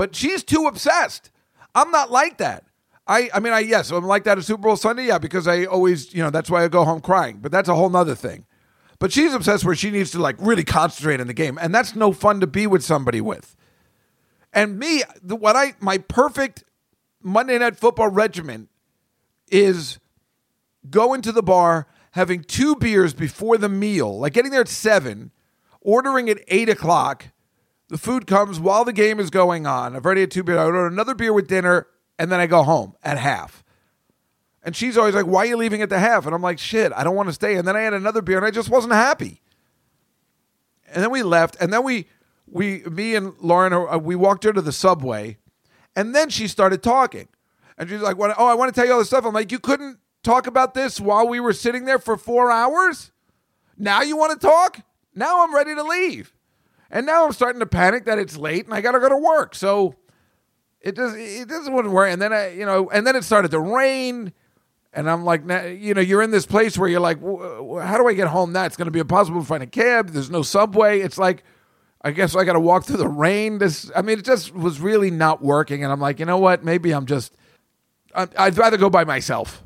But she's too obsessed. I'm not like that. I, I mean, I yes, I'm like that at Super Bowl Sunday, yeah, because I always, you know, that's why I go home crying. But that's a whole nother thing. But she's obsessed where she needs to like really concentrate in the game, and that's no fun to be with somebody with. And me, the, what I my perfect Monday Night Football regimen is going to the bar, having two beers before the meal, like getting there at seven, ordering at eight o'clock. The food comes while the game is going on. I've already had two beers. I order another beer with dinner, and then I go home at half. And she's always like, Why are you leaving at the half? And I'm like, Shit, I don't want to stay. And then I had another beer, and I just wasn't happy. And then we left, and then we, we, me and Lauren, uh, we walked her to the subway and then she started talking. And she's like, "Oh, I want to tell you all this stuff." I'm like, "You couldn't talk about this while we were sitting there for 4 hours? Now you want to talk? Now I'm ready to leave." And now I'm starting to panic that it's late and I got to go to work. So it does it doesn't want to work. And then I, you know, and then it started to rain. And I'm like, you know, you're in this place where you're like, how do I get home now? It's going to be impossible to find a cab. There's no subway. It's like, I guess I got to walk through the rain. This, I mean, it just was really not working. And I'm like, you know what? Maybe I'm just, I'd rather go by myself.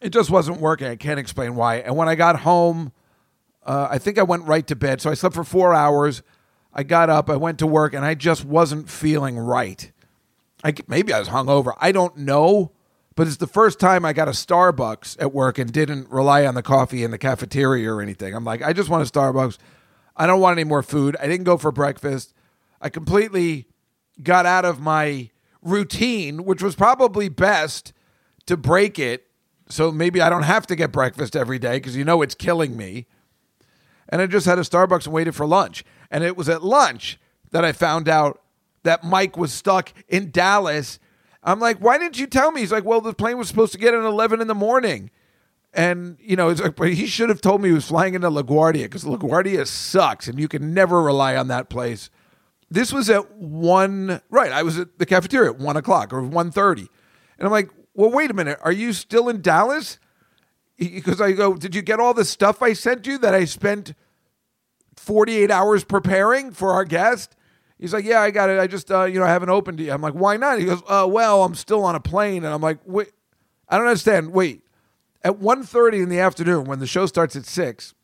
It just wasn't working. I can't explain why. And when I got home, uh, I think I went right to bed. So I slept for four hours. I got up, I went to work, and I just wasn't feeling right. I, maybe I was hungover. I don't know. But it's the first time I got a Starbucks at work and didn't rely on the coffee in the cafeteria or anything. I'm like, I just want a Starbucks. I don't want any more food. I didn't go for breakfast. I completely got out of my routine, which was probably best to break it. So maybe I don't have to get breakfast every day because you know it's killing me. And I just had a Starbucks and waited for lunch. And it was at lunch that I found out that Mike was stuck in Dallas. I'm like, why didn't you tell me? He's like, well, the plane was supposed to get in 11 in the morning. And you know, it's like, but he should have told me he was flying into LaGuardia because LaGuardia sucks, and you can never rely on that place. This was at one, right? I was at the cafeteria at one o'clock or one thirty, and I'm like, well, wait a minute, are you still in Dallas? Because I go, did you get all the stuff I sent you that I spent 48 hours preparing for our guest? He's like, yeah, I got it. I just, uh, you know, I haven't opened it. Yet. I'm like, why not? He goes, uh, well, I'm still on a plane, and I'm like, wait, I don't understand. Wait at 1.30 in the afternoon when the show starts at 6,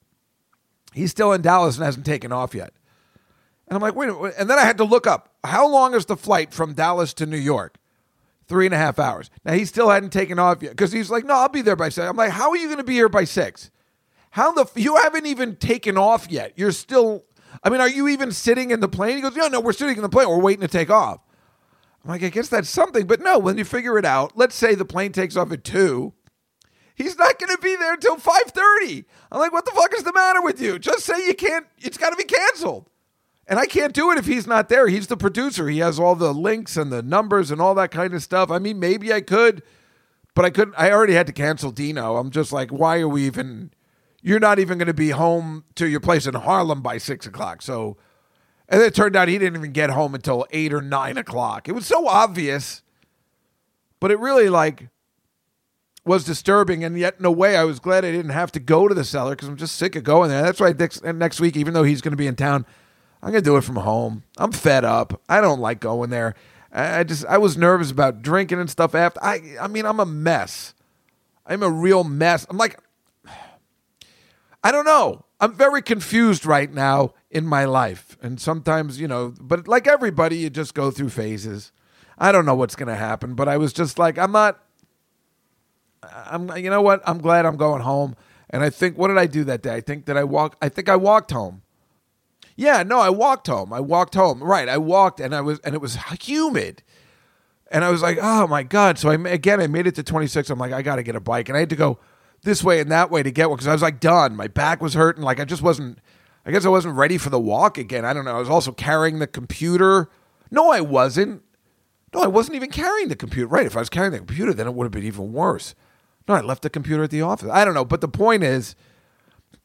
he's still in Dallas and hasn't taken off yet. And I'm like, wait. And then I had to look up how long is the flight from Dallas to New York? Three and a half hours. Now he still hadn't taken off yet because he's like, no, I'll be there by six. I'm like, how are you going to be here by six? How the f- you haven't even taken off yet? You're still. I mean, are you even sitting in the plane? He goes, no, no, we're sitting in the plane. We're waiting to take off. I'm like, I guess that's something, but no. When you figure it out, let's say the plane takes off at two. He's not going to be there until five thirty. I'm like, what the fuck is the matter with you? Just say you can't. It's got to be canceled. And I can't do it if he's not there. He's the producer. He has all the links and the numbers and all that kind of stuff. I mean, maybe I could, but I couldn't. I already had to cancel Dino. I'm just like, why are we even? You're not even going to be home to your place in Harlem by six o'clock. So, and it turned out he didn't even get home until eight or nine o'clock. It was so obvious, but it really like was disturbing. And yet, in a way, I was glad I didn't have to go to the cellar because I'm just sick of going there. That's why next next week, even though he's going to be in town. I'm gonna do it from home. I'm fed up. I don't like going there. I just I was nervous about drinking and stuff after. I I mean I'm a mess. I'm a real mess. I'm like I don't know. I'm very confused right now in my life. And sometimes, you know, but like everybody, you just go through phases. I don't know what's going to happen, but I was just like, I'm not, I'm, you know what? I'm glad I'm going home. And I think, what did I do that day? I think that I walked, I think I walked home. Yeah, no, I walked home. I walked home. Right. I walked and I was, and it was humid. And I was like, oh my God. So I, again, I made it to 26. I'm like, I got to get a bike. And I had to go this way and that way to get one because I was like done. My back was hurting. Like I just wasn't, I guess I wasn't ready for the walk again. I don't know. I was also carrying the computer. No, I wasn't. No, I wasn't even carrying the computer. Right. If I was carrying the computer, then it would have been even worse. No, I left the computer at the office. I don't know. But the point is,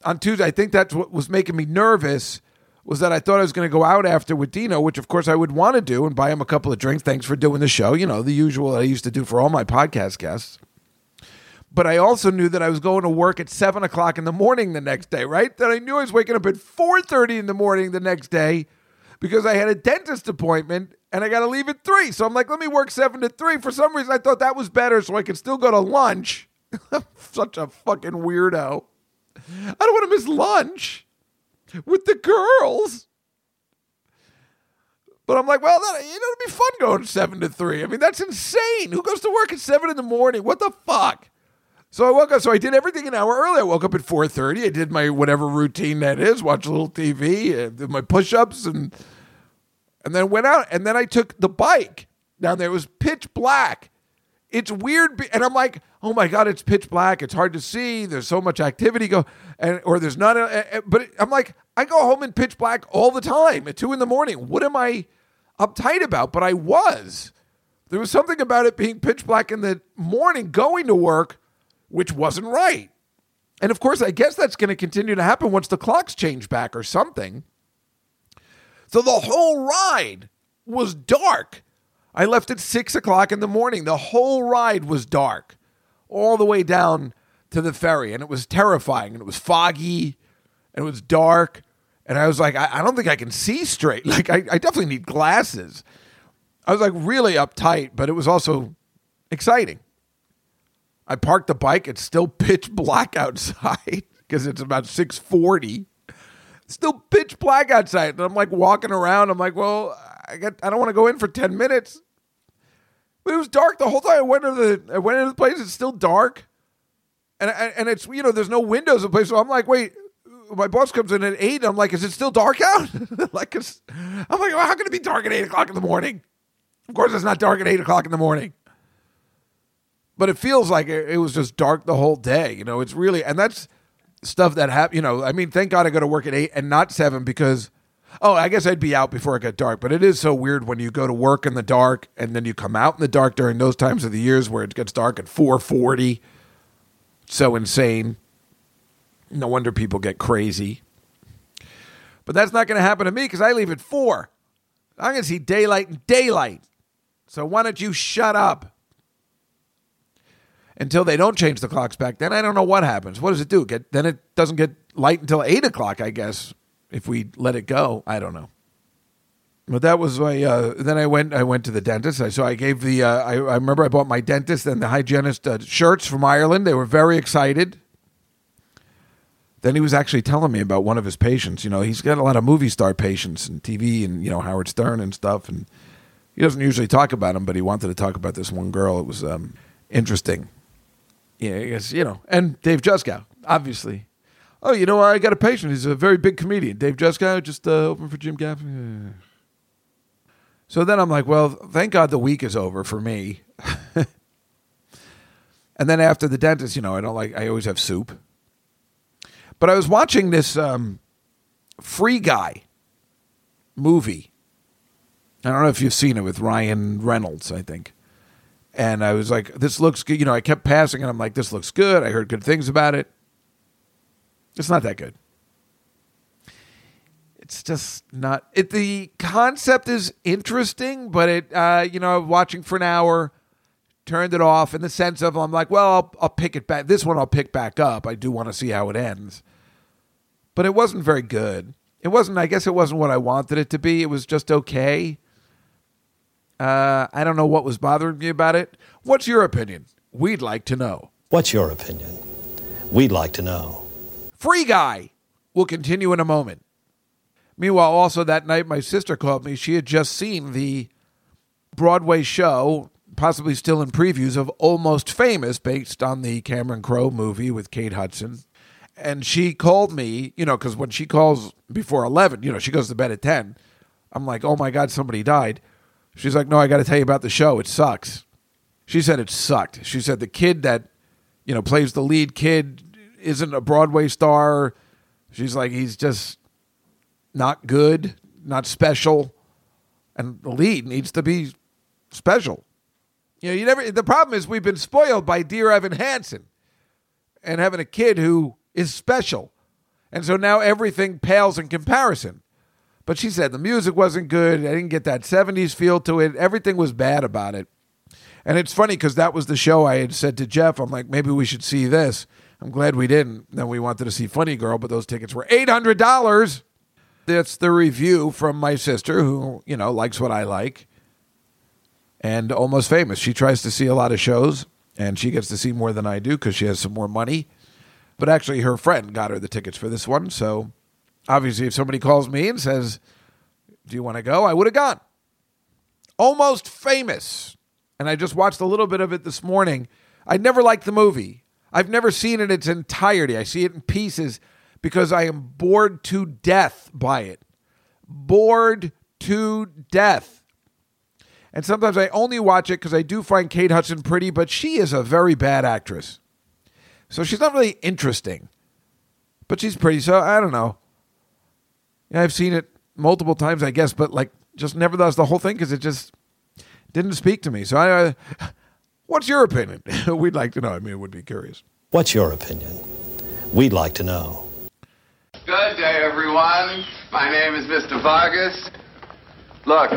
on Tuesday, I think that's what was making me nervous was that I thought I was going to go out after with Dino, which of course I would want to do and buy him a couple of drinks. Thanks for doing the show. You know, the usual I used to do for all my podcast guests. But I also knew that I was going to work at seven o'clock in the morning the next day, right? That I knew I was waking up at four thirty in the morning the next day because I had a dentist appointment and I got to leave at three. So I'm like, let me work seven to three. For some reason, I thought that was better, so I could still go to lunch. Such a fucking weirdo. I don't want to miss lunch with the girls. But I'm like, well, that, you know, it'd be fun going seven to three. I mean, that's insane. Who goes to work at seven in the morning? What the fuck? So I woke up. So I did everything an hour early. I woke up at four thirty. I did my whatever routine that is. Watch a little TV. uh, Did my push ups and and then went out. And then I took the bike down there. It was pitch black. It's weird, and I'm like, oh my god, it's pitch black. It's hard to see. There's so much activity go, and or there's not. A, a- but I'm like, I go home in pitch black all the time at two in the morning. What am I uptight about? But I was. There was something about it being pitch black in the morning going to work, which wasn't right. And of course, I guess that's going to continue to happen once the clocks change back or something. So the whole ride was dark. I left at six o'clock in the morning. The whole ride was dark, all the way down to the ferry. And it was terrifying. And it was foggy and it was dark. And I was like, I, I don't think I can see straight. Like, I, I definitely need glasses. I was like really uptight, but it was also exciting. I parked the bike. It's still pitch black outside because it's about 640 still pitch black outside. And I'm like walking around. I'm like, well, I got I don't want to go in for 10 minutes. But it was dark the whole time I went into the I went into the place. It's still dark. And and it's you know, there's no windows in the place. So I'm like, wait, my boss comes in at eight. I'm like, is it still dark out? like, I'm like, well, how can it be dark at eight o'clock in the morning? Of course, it's not dark at eight o'clock in the morning. But it feels like it, it was just dark the whole day. You know, it's really, and that's stuff that happened. You know, I mean, thank God I go to work at eight and not seven because, oh, I guess I'd be out before it got dark. But it is so weird when you go to work in the dark and then you come out in the dark during those times of the years where it gets dark at four forty. So insane. No wonder people get crazy. But that's not going to happen to me because I leave at four. I'm going to see daylight and daylight. So why don't you shut up? Until they don't change the clocks back, then I don't know what happens. What does it do? Get then it doesn't get light until eight o'clock, I guess. If we let it go, I don't know. But that was my. Uh, then I went. I went to the dentist. I, so I gave the. Uh, I, I remember I bought my dentist and the hygienist uh, shirts from Ireland. They were very excited. Then he was actually telling me about one of his patients. You know, he's got a lot of movie star patients and TV and you know Howard Stern and stuff. And he doesn't usually talk about them, but he wanted to talk about this one girl. It was um, interesting. Yeah, I guess you know, and Dave Juskow, obviously. Oh, you know, I got a patient. He's a very big comedian. Dave Juskow just uh, open for Jim Gaffigan. So then I'm like, well, thank God the week is over for me. and then after the dentist, you know, I don't like, I always have soup. But I was watching this um, Free Guy movie. I don't know if you've seen it with Ryan Reynolds, I think. And I was like, this looks good. You know, I kept passing and I'm like, this looks good. I heard good things about it. It's not that good. It's just not it the concept is interesting but it uh you know watching for an hour turned it off in the sense of i'm like well i'll, I'll pick it back this one i'll pick back up. I do want to see how it ends. But it wasn't very good. It wasn't i guess it wasn't what i wanted it to be. It was just okay. Uh i don't know what was bothering me about it. What's your opinion? We'd like to know. What's your opinion? We'd like to know. Free guy We'll continue in a moment Meanwhile, also that night, my sister called me. She had just seen the Broadway show, possibly still in previews, of Almost Famous, based on the Cameron Crowe movie with Kate Hudson. And she called me, you know, because when she calls before 11, you know, she goes to bed at 10. I'm like, oh my God, somebody died. She's like, no, I got to tell you about the show. It sucks. She said it sucked. She said the kid that, you know, plays the lead kid isn't a Broadway star. She's like, he's just not good, not special, and the lead needs to be special. You know, you never. The problem is we've been spoiled by Dear Evan Hansen, and having a kid who is special, and so now everything pales in comparison. But she said the music wasn't good. I didn't get that '70s feel to it. Everything was bad about it. And it's funny because that was the show I had said to Jeff. I'm like, maybe we should see this. I'm glad we didn't. Then we wanted to see Funny Girl, but those tickets were eight hundred dollars. That's the review from my sister, who, you know, likes what I like and almost famous. She tries to see a lot of shows and she gets to see more than I do because she has some more money. But actually, her friend got her the tickets for this one. So obviously, if somebody calls me and says, Do you want to go? I would have gone. Almost famous. And I just watched a little bit of it this morning. I never liked the movie. I've never seen it in its entirety. I see it in pieces because I am bored to death by it. Bored to death. And sometimes I only watch it because I do find Kate Hudson pretty, but she is a very bad actress. So she's not really interesting. But she's pretty, so I don't know. Yeah, I've seen it multiple times, I guess, but like just never does the whole thing because it just didn't speak to me. So I, what's your opinion? We'd like to know. I mean, it would be curious. What's your opinion? We'd like to know. Good day, everyone. My name is Mr. Vargas. Look,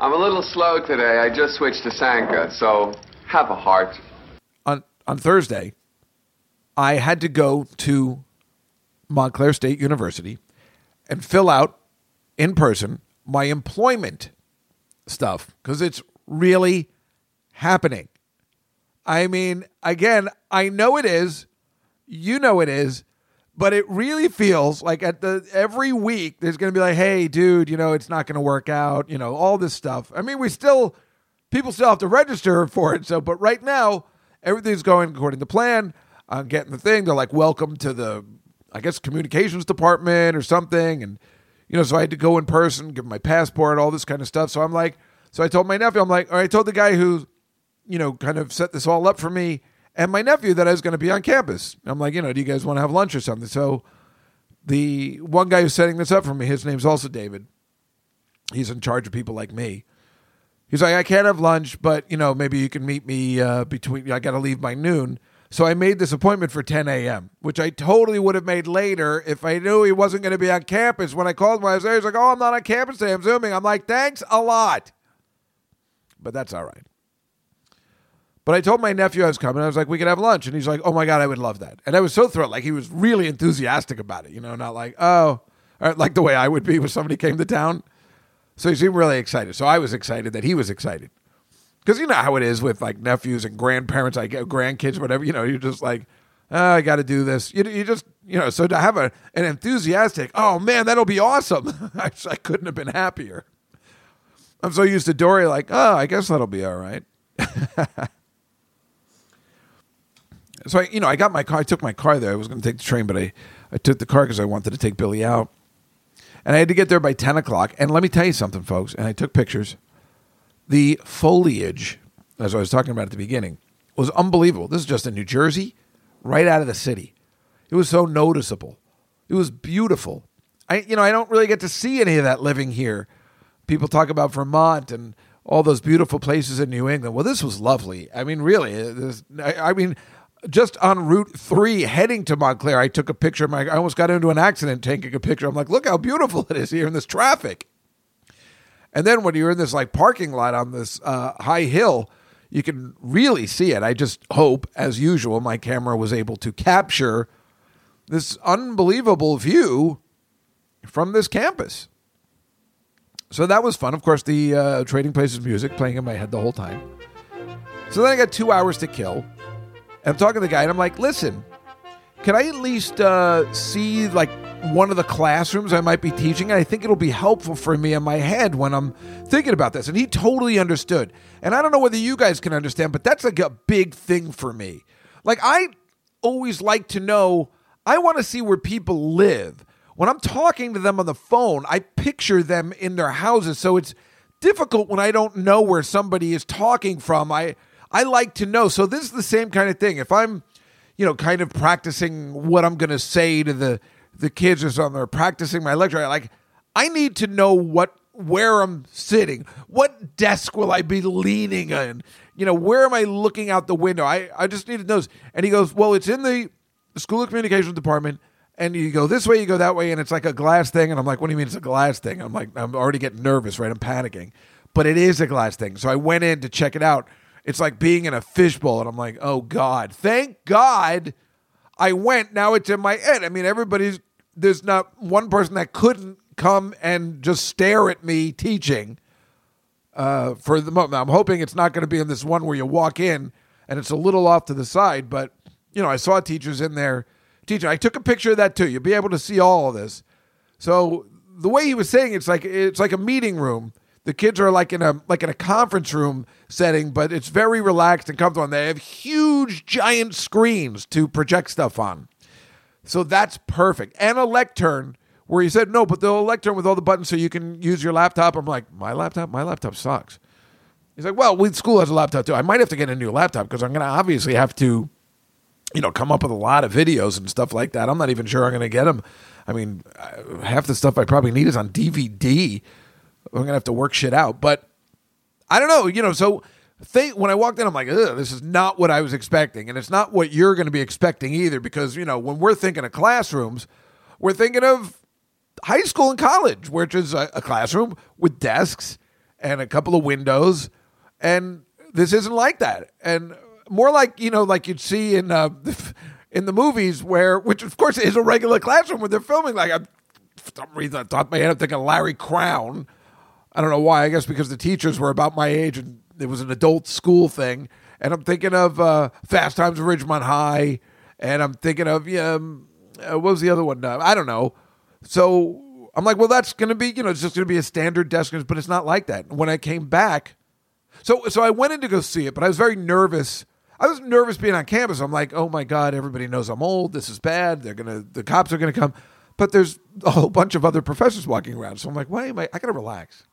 I'm a little slow today. I just switched to Sanka, so have a heart. On on Thursday, I had to go to Montclair State University and fill out in person my employment stuff because it's really happening. I mean, again, I know it is. You know it is but it really feels like at the every week there's going to be like hey dude you know it's not going to work out you know all this stuff i mean we still people still have to register for it so but right now everything's going according to plan i'm getting the thing they're like welcome to the i guess communications department or something and you know so i had to go in person give my passport all this kind of stuff so i'm like so i told my nephew i'm like or i told the guy who you know kind of set this all up for me and my nephew that I was going to be on campus. I'm like, you know, do you guys want to have lunch or something? So the one guy who's setting this up for me, his name's also David. He's in charge of people like me. He's like, I can't have lunch, but you know, maybe you can meet me uh, between. I got to leave by noon. So I made this appointment for 10 a.m., which I totally would have made later if I knew he wasn't going to be on campus. When I called him, I was there. He's like, "Oh, I'm not on campus today. I'm zooming." I'm like, "Thanks a lot," but that's all right. But I told my nephew I was coming. I was like, we could have lunch. And he's like, oh my God, I would love that. And I was so thrilled. Like, he was really enthusiastic about it, you know, not like, oh, like the way I would be when somebody came to town. So he seemed really excited. So I was excited that he was excited. Because you know how it is with like nephews and grandparents, like uh, grandkids, whatever. You know, you're just like, oh, I got to do this. You, you just, you know, so to have a, an enthusiastic, oh man, that'll be awesome. I, I couldn't have been happier. I'm so used to Dory, like, oh, I guess that'll be all right. so I, you know, I got my car. I took my car there. I was going to take the train, but I, I took the car because I wanted to take Billy out, and I had to get there by ten o'clock. And let me tell you something, folks. And I took pictures. The foliage, as I was talking about at the beginning, was unbelievable. This is just in New Jersey, right out of the city. It was so noticeable. It was beautiful. I, you know, I don't really get to see any of that living here. People talk about Vermont and all those beautiful places in New England. Well, this was lovely. I mean, really, this, I, I mean, just on Route Three heading to Montclair, I took a picture. My, I almost got into an accident taking a picture. I'm like, look how beautiful it is here in this traffic. And then when you're in this like parking lot on this uh, high hill, you can really see it. I just hope, as usual, my camera was able to capture this unbelievable view from this campus. So that was fun. Of course, the uh, Trading Places music playing in my head the whole time. So then I got two hours to kill. And I'm talking to the guy, and I'm like, listen, can I at least uh, see like one of the classrooms I might be teaching? And I think it'll be helpful for me in my head when I'm thinking about this. And he totally understood. And I don't know whether you guys can understand, but that's like a big thing for me. Like, I always like to know, I want to see where people live. When I'm talking to them on the phone, I picture them in their houses. So it's difficult when I don't know where somebody is talking from. I I like to know. So this is the same kind of thing. If I'm, you know, kind of practicing what I'm going to say to the the kids or something, or practicing my lecture, I like I need to know what where I'm sitting. What desk will I be leaning on? You know, where am I looking out the window? I, I just need to know. And he goes, Well, it's in the School of Communications department. And you go this way, you go that way, and it's like a glass thing. And I'm like, What do you mean it's a glass thing? I'm like, I'm already getting nervous, right? I'm panicking. But it is a glass thing. So I went in to check it out. It's like being in a fishbowl. And I'm like, Oh God, thank God I went. Now it's in my head. I mean, everybody's, there's not one person that couldn't come and just stare at me teaching uh, for the moment. I'm hoping it's not going to be in this one where you walk in and it's a little off to the side. But you know, I saw teachers in there teaching. I took a picture of that too. You'll be able to see all of this. So the way he was saying it's like it's like a meeting room. The kids are like in a like in a conference room setting, but it's very relaxed and comfortable. And they have huge, giant screens to project stuff on. So that's perfect. And a lectern where he said, no, but the lectern with all the buttons so you can use your laptop. I'm like, my laptop? My laptop sucks. He's like, well, we school has a laptop too. I might have to get a new laptop because I'm going to obviously have to, you know, come up with a lot of videos and stuff like that. I'm not even sure I'm going to get them. I mean, half the stuff I probably need is on DVD. I'm to have to work shit out. But I don't know, you know, so they, when I walked in, I'm like, this is not what I was expecting. And it's not what you're going to be expecting either because, you know, when we're thinking of classrooms, we're thinking of high school and college, which is a, a classroom with desks and a couple of windows. And this isn't like that. And more like, you know, like you'd see in, uh, in the movies where, which of course is a regular classroom where they're filming. Like, I'm, for some reason, I thought my head, I'm thinking Larry Crowne. I don't know why. I guess because the teachers were about my age and it was an adult school thing. And I'm thinking of uh, Fast Times at Ridgemont High. And I'm thinking of, yeah, um, uh, what was the other one? Uh, I don't know. So I'm like, well, that's going to be, you know, it's just going to be a standard desk, but it's not like that. When I came back, so so I went in to go see it, but I was very nervous. I was nervous being on campus. I'm like, oh my god, everybody knows I'm old. This is bad. They're gonna, the cops are gonna come. But there's a whole bunch of other professors walking around, so I'm like, why am I? I gotta relax.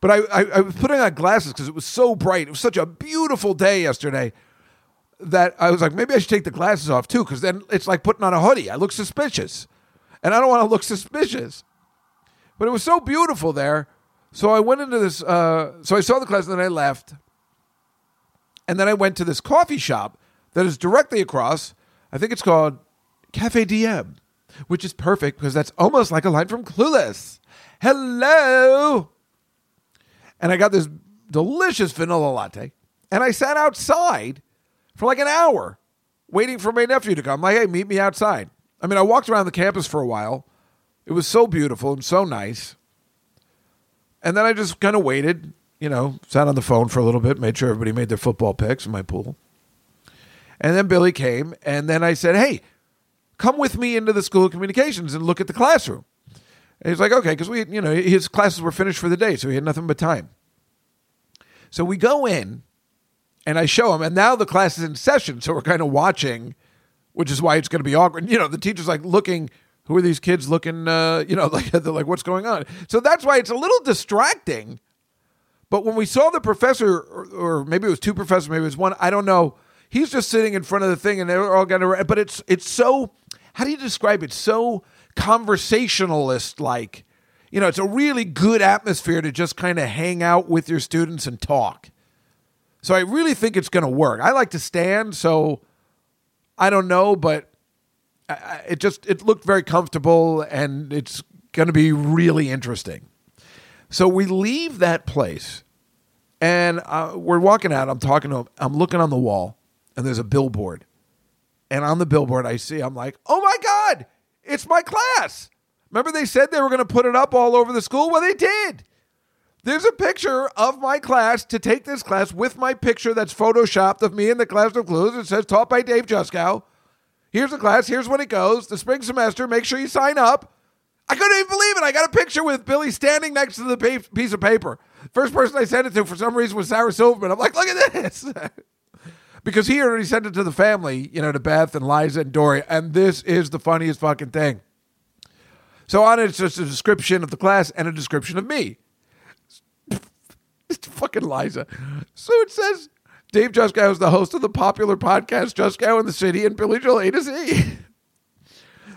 But I, I, I was putting on glasses because it was so bright. It was such a beautiful day yesterday that I was like, maybe I should take the glasses off too, because then it's like putting on a hoodie. I look suspicious and I don't want to look suspicious. But it was so beautiful there. So I went into this, uh, so I saw the class and then I left. And then I went to this coffee shop that is directly across. I think it's called Cafe Diem, which is perfect because that's almost like a line from Clueless. Hello. And I got this delicious vanilla latte. And I sat outside for like an hour waiting for my nephew to come. Like, hey, meet me outside. I mean, I walked around the campus for a while. It was so beautiful and so nice. And then I just kind of waited, you know, sat on the phone for a little bit, made sure everybody made their football picks in my pool. And then Billy came, and then I said, Hey, come with me into the school of communications and look at the classroom. And he's like, Okay, because we, you know, his classes were finished for the day, so he had nothing but time. So we go in, and I show him, and now the class is in session, so we're kind of watching, which is why it's going to be awkward. You know, the teacher's like looking, who are these kids looking? Uh, you know, like they're like, what's going on? So that's why it's a little distracting. But when we saw the professor, or, or maybe it was two professors, maybe it was one, I don't know. He's just sitting in front of the thing, and they're all going to. But it's it's so. How do you describe it? So conversationalist like. You know, it's a really good atmosphere to just kind of hang out with your students and talk. So I really think it's going to work. I like to stand, so I don't know, but it just it looked very comfortable, and it's going to be really interesting. So we leave that place, and uh, we're walking out. I'm talking to him. I'm looking on the wall, and there's a billboard, and on the billboard I see. I'm like, oh my god, it's my class. Remember they said they were going to put it up all over the school? Well, they did. There's a picture of my class to take this class with my picture that's photoshopped of me in the class of clues. It says taught by Dave Juskow. Here's the class. Here's when it goes. The spring semester. Make sure you sign up. I couldn't even believe it. I got a picture with Billy standing next to the piece of paper. First person I sent it to for some reason was Sarah Silverman. I'm like, look at this. because he already sent it to the family, you know, to Beth and Liza and Dory. And this is the funniest fucking thing. So on it, it's just a description of the class and a description of me. It's fucking Liza. So it says Dave Juskow is the host of the popular podcast Juskow in the City and Billy Joel A to Z.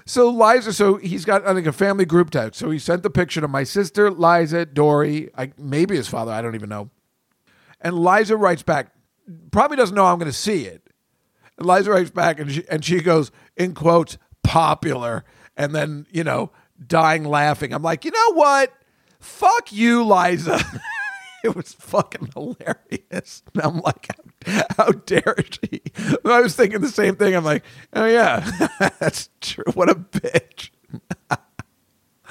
So Liza, so he's got I think a family group text. So he sent the picture to my sister, Liza, Dory, I, maybe his father, I don't even know. And Liza writes back, probably doesn't know I'm going to see it. Liza writes back and she, and she goes, in quotes, popular. And then, you know, dying laughing. I'm like, you know what? Fuck you, Liza. it was fucking hilarious. And I'm like, how, how dare she? I was thinking the same thing. I'm like, oh yeah, that's true. What a bitch.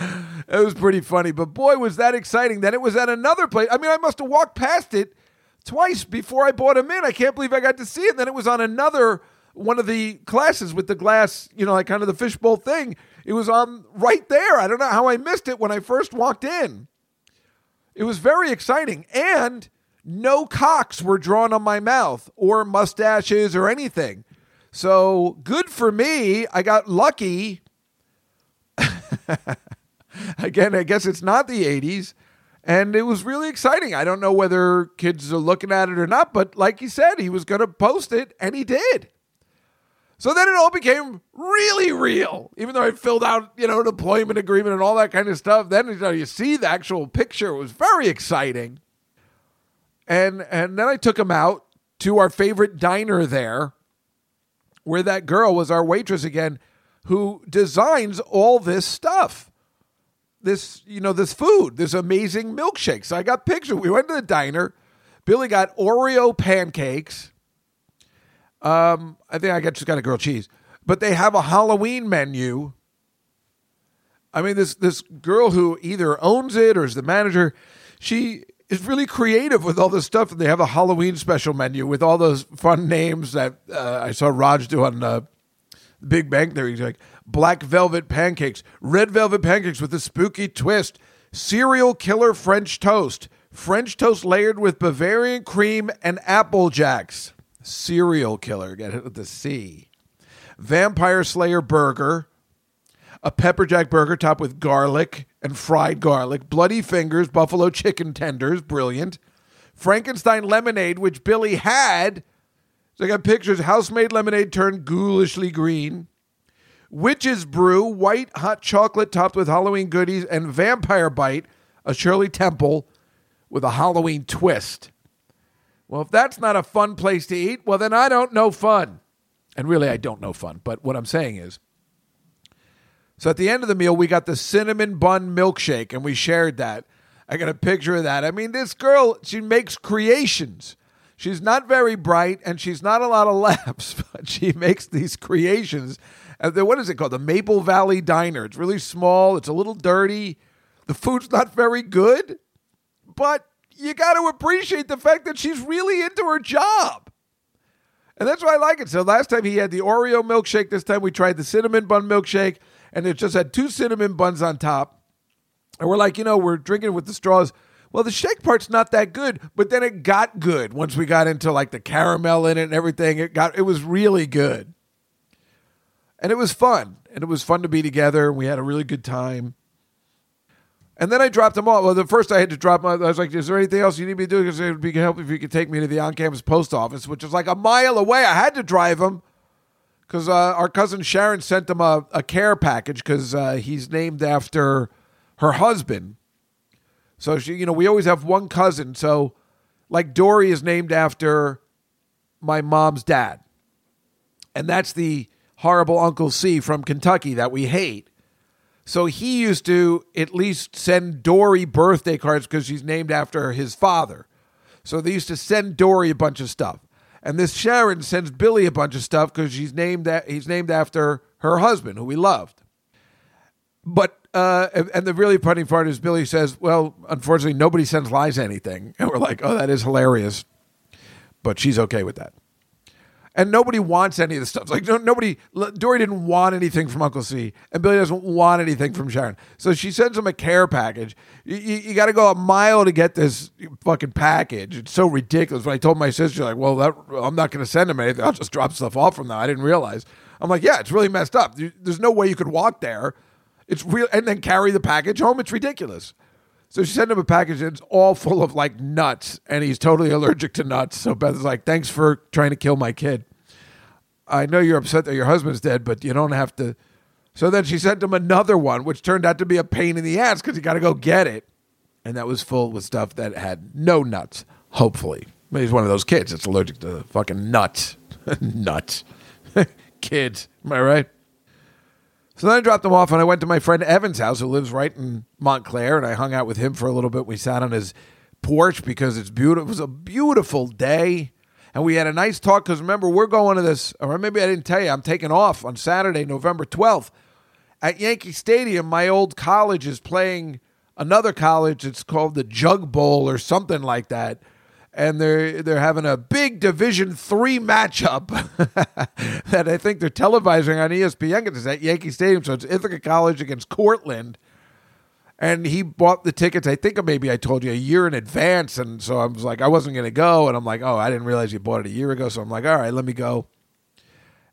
it was pretty funny, but boy, was that exciting. Then it was at another place. I mean, I must have walked past it twice before I bought him in. I can't believe I got to see it. And then it was on another one of the classes with the glass, you know, like kind of the fishbowl thing. It was on right there. I don't know how I missed it when I first walked in. It was very exciting. And no cocks were drawn on my mouth or mustaches or anything. So good for me. I got lucky. Again, I guess it's not the 80s. And it was really exciting. I don't know whether kids are looking at it or not, but like he said, he was going to post it, and he did. So then it all became really real, even though I filled out, you know, an employment agreement and all that kind of stuff. Then you, know, you see the actual picture. It was very exciting. And and then I took him out to our favorite diner there, where that girl was our waitress again, who designs all this stuff. This, you know, this food, this amazing milkshake. So I got pictures. We went to the diner. Billy got Oreo pancakes. Um, I think I got just got a grilled cheese, but they have a Halloween menu. I mean, this this girl who either owns it or is the manager, she is really creative with all this stuff. And they have a Halloween special menu with all those fun names that uh, I saw Raj do on uh, Big Bang Theory. He's like black velvet pancakes, red velvet pancakes with a spooky twist, cereal killer French toast, French toast layered with Bavarian cream and apple jacks cereal killer, get it with the C. Vampire Slayer burger, a pepper jack burger topped with garlic and fried garlic, bloody fingers, buffalo chicken tenders, brilliant. Frankenstein lemonade, which Billy had. So I got pictures. House made lemonade turned ghoulishly green. Witch's brew, white hot chocolate topped with Halloween goodies, and vampire bite, a Shirley Temple with a Halloween twist. Well, if that's not a fun place to eat, well, then I don't know fun. And really, I don't know fun. But what I'm saying is, so at the end of the meal, we got the cinnamon bun milkshake and we shared that. I got a picture of that. I mean, this girl, she makes creations. She's not very bright and she's not a lot of laughs, but she makes these creations. Uh, and what is it called? The Maple Valley Diner. It's really small, it's a little dirty. The food's not very good, but you got to appreciate the fact that she's really into her job. And that's why I like it. So last time he had the Oreo milkshake. This time we tried the cinnamon bun milkshake, and it just had two cinnamon buns on top. And we're like, you know, we're drinking with the straws. Well, the shake part's not that good, but then it got good once we got into like the caramel in it and everything. It got it was really good. And it was fun. And it was fun to be together. We had a really good time. And then I dropped them off. Well, the first I had to drop them. I was like, "Is there anything else you need me to do? Because it would be helpful if you could take me to the on-campus post office, which is like a mile away. I had to drive them because uh, our cousin Sharon sent them a, a care package because uh, he's named after her husband. So she, you know, we always have one cousin. So, like Dory is named after my mom's dad, and that's the horrible Uncle C from Kentucky that we hate. So he used to at least send Dory birthday cards because she's named after his father. So they used to send Dory a bunch of stuff. And this Sharon sends Billy a bunch of stuff because she's named that he's named after her husband, who we loved. But uh, and- the really funny part is Billy says, "Well, unfortunately, nobody sends Liza anything," and we're like, "Oh, that is hilarious," but she's okay with that and nobody wants any of the stuff. Like no, nobody, Dory didn't want anything from Uncle C, and Billy doesn't want anything from Sharon. So she sends him a care package. You, you, you got to go a mile to get this fucking package. It's so ridiculous. When I told my sister, like, well, that, I'm not going to send him anything. I'll just drop stuff off from there. I didn't realize. I'm like, yeah, it's really messed up. There's no way you could walk there. It's real, and then carry the package home. It's ridiculous. So she sent him a package and it's all full of like nuts, and he's totally allergic to nuts. So Beth's like, "Thanks for trying to kill my kid. I know you're upset that your husband's dead, but you don't have to." So then she sent him another one, which turned out to be a pain in the ass because he got to go get it, and that was full with stuff that had no nuts. Hopefully, But he's one of those kids that's allergic to fucking nuts, nuts, kids. Am I right? So then I dropped him off and I went to my friend Evan's house, who lives right in Montclair, and I hung out with him for a little bit. We sat on his porch because it's beautiful. It was a beautiful day. And we had a nice talk because remember, we're going to this, or maybe I didn't tell you, I'm taking off on Saturday, November 12th. At Yankee Stadium, my old college is playing another college. It's called the Jug Bowl or something like that. And they're they're having a big Division three matchup that I think they're televising on ESPN because it's at Yankee Stadium. So it's Ithaca College against Cortland and he bought the tickets. I think maybe I told you a year in advance, and so I was like, I wasn't going to go, and I'm like, oh, I didn't realize you bought it a year ago, so I'm like, all right, let me go.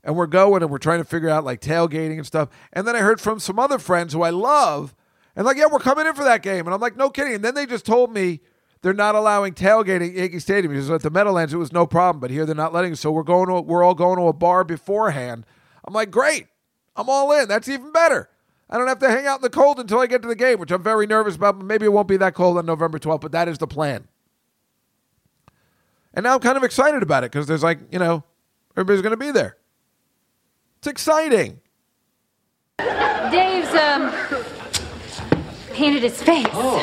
And we're going, and we're trying to figure out like tailgating and stuff. And then I heard from some other friends who I love, and like, yeah, we're coming in for that game, and I'm like, no kidding. And then they just told me they're not allowing tailgating at Yankee Stadium because at the Meadowlands it was no problem, but here they're not letting. us. So we're going to, we're all going to a bar beforehand. I'm like, great, I'm all in. That's even better. I don't have to hang out in the cold until I get to the game, which I'm very nervous about. But maybe it won't be that cold on November 12th. But that is the plan. And now I'm kind of excited about it because there's like you know everybody's going to be there. It's exciting. Dave's um painted his face. Oh,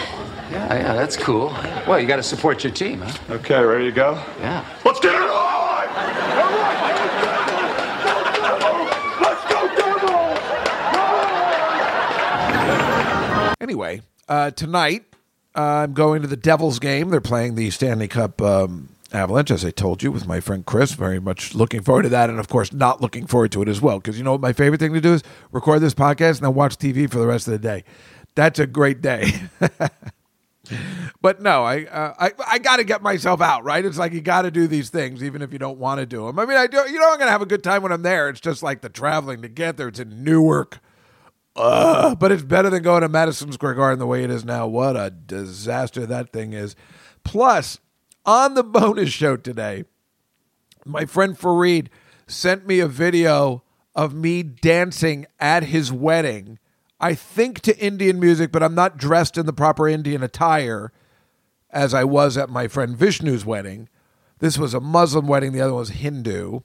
yeah, yeah, that's cool. Well, you got to support your team, huh? Okay, ready to go? Yeah. Let's get it on! Let's Anyway, uh, tonight uh, I'm going to the Devils game. They're playing the Stanley Cup um, Avalanche, as I told you, with my friend Chris. Very much looking forward to that, and of course, not looking forward to it as well. Because you know what my favorite thing to do is record this podcast and then watch TV for the rest of the day. That's a great day. but no, I uh, I I got to get myself out, right? It's like you got to do these things, even if you don't want to do them. I mean, I do. You know, I'm gonna have a good time when I'm there. It's just like the traveling to get there. It's in Newark. But it's better than going to Madison Square Garden the way it is now. What a disaster that thing is. Plus, on the bonus show today, my friend Fareed sent me a video of me dancing at his wedding. I think to Indian music, but I'm not dressed in the proper Indian attire as I was at my friend Vishnu's wedding. This was a Muslim wedding, the other one was Hindu.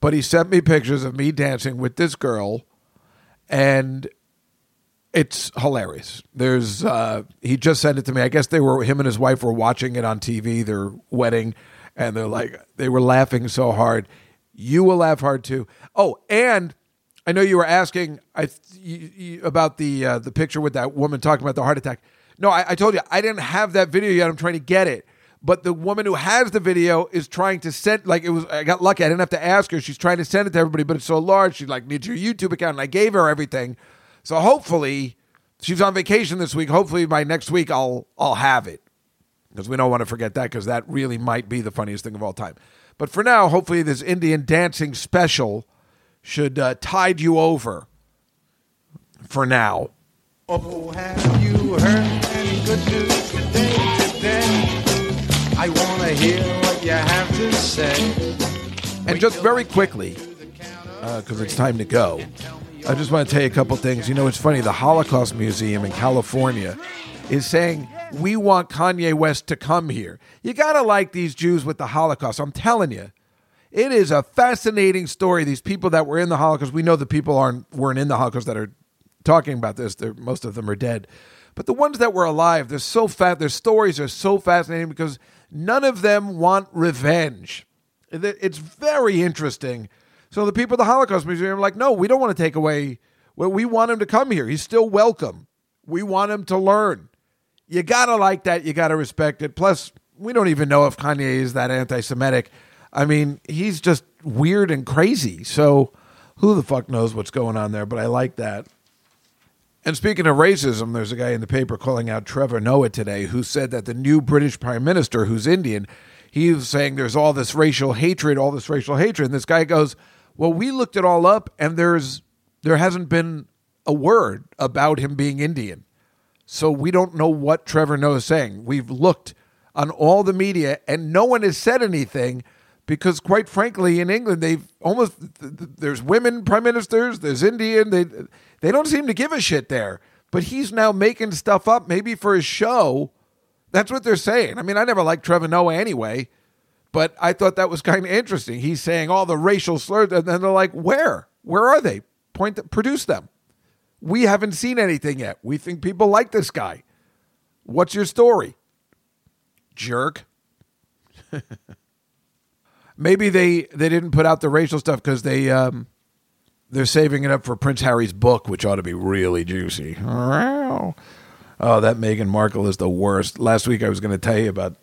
But he sent me pictures of me dancing with this girl and it's hilarious. There's uh he just sent it to me. I guess they were him and his wife were watching it on TV, their wedding, and they're like they were laughing so hard. You will laugh hard too. Oh, and I know you were asking I you, you, about the uh, the picture with that woman talking about the heart attack. No, I, I told you I didn't have that video yet. I'm trying to get it. But the woman who has the video is trying to send like it was I got lucky. I didn't have to ask her. She's trying to send it to everybody, but it's so large. She like needs your YouTube account, and I gave her everything. So hopefully she's on vacation this week. Hopefully by next week I'll I'll have it. Because we don't want to forget that because that really might be the funniest thing of all time. But for now, hopefully this Indian dancing special should uh, tide you over for now. Oh, have you heard any good news today? Today, I want to hear what you have to say. And just very quickly, uh, because it's time to go, I just want to tell you a couple things. You know, it's funny. The Holocaust Museum in California is saying we want Kanye West to come here. You gotta like these Jews with the Holocaust. I'm telling you, it is a fascinating story. These people that were in the Holocaust, we know the people aren't weren't in the Holocaust that are talking about this. They're, most of them are dead, but the ones that were alive, they're so fat. Their stories are so fascinating because none of them want revenge. It's very interesting. So the people at the Holocaust Museum are like, no, we don't want to take away. Well, we want him to come here. He's still welcome. We want him to learn. You gotta like that. You gotta respect it. Plus, we don't even know if Kanye is that anti-Semitic. I mean, he's just weird and crazy. So who the fuck knows what's going on there? But I like that. And speaking of racism, there's a guy in the paper calling out Trevor Noah today who said that the new British prime minister, who's Indian, he's saying there's all this racial hatred, all this racial hatred. And this guy goes, "Well, we looked it all up, and there's there hasn't been a word about him being Indian, so we don't know what Trevor Noah is saying. We've looked on all the media, and no one has said anything." Because quite frankly, in England, they've almost th- th- there's women prime ministers, there's Indian, they they don't seem to give a shit there. But he's now making stuff up, maybe for his show. That's what they're saying. I mean, I never liked Trevor Noah anyway, but I thought that was kind of interesting. He's saying all the racial slurs, and then they're like, "Where? Where are they? Point, th- produce them." We haven't seen anything yet. We think people like this guy. What's your story, jerk? Maybe they they didn't put out the racial stuff because they um, they're saving it up for Prince Harry's book, which ought to be really juicy. Oh, that Meghan Markle is the worst. Last week I was going to tell you about,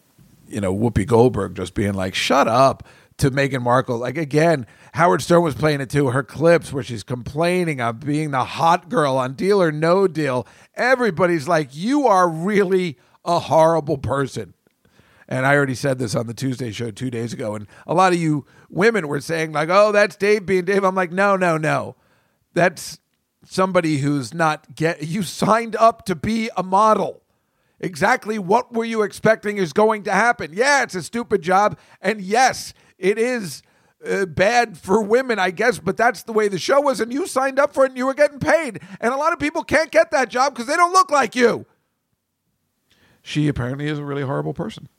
you know, Whoopi Goldberg just being like, "Shut up." To Meghan Markle, like again, Howard Stern was playing it too. Her clips where she's complaining of being the hot girl on Deal or No Deal. Everybody's like, "You are really a horrible person." And I already said this on the Tuesday show two days ago. And a lot of you women were saying, like, oh, that's Dave being Dave. I'm like, no, no, no. That's somebody who's not get you signed up to be a model. Exactly what were you expecting is going to happen? Yeah, it's a stupid job. And yes, it is uh, bad for women, I guess, but that's the way the show was. And you signed up for it and you were getting paid. And a lot of people can't get that job because they don't look like you. She apparently is a really horrible person.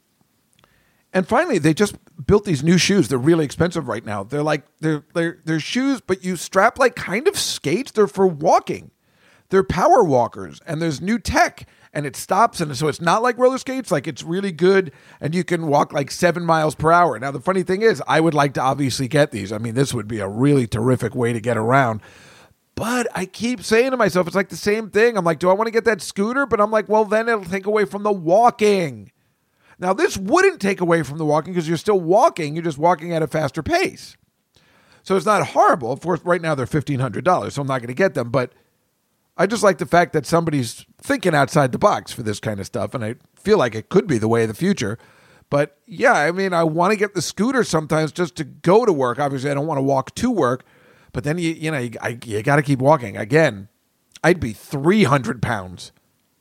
And finally, they just built these new shoes. They're really expensive right now. They're like they're they're they're shoes, but you strap like kind of skates. They're for walking. They're power walkers, and there's new tech, and it stops, and so it's not like roller skates. Like it's really good, and you can walk like seven miles per hour. Now the funny thing is, I would like to obviously get these. I mean, this would be a really terrific way to get around. But I keep saying to myself, it's like the same thing. I'm like, do I want to get that scooter? But I'm like, well, then it'll take away from the walking. Now, this wouldn't take away from the walking because you're still walking, you're just walking at a faster pace. So it's not horrible. Of course, right now they're $1,500, so I'm not going to get them. But I just like the fact that somebody's thinking outside the box for this kind of stuff. And I feel like it could be the way of the future. But yeah, I mean, I want to get the scooter sometimes just to go to work. Obviously, I don't want to walk to work. But then, you, you know, you, you got to keep walking. Again, I'd be 300 pounds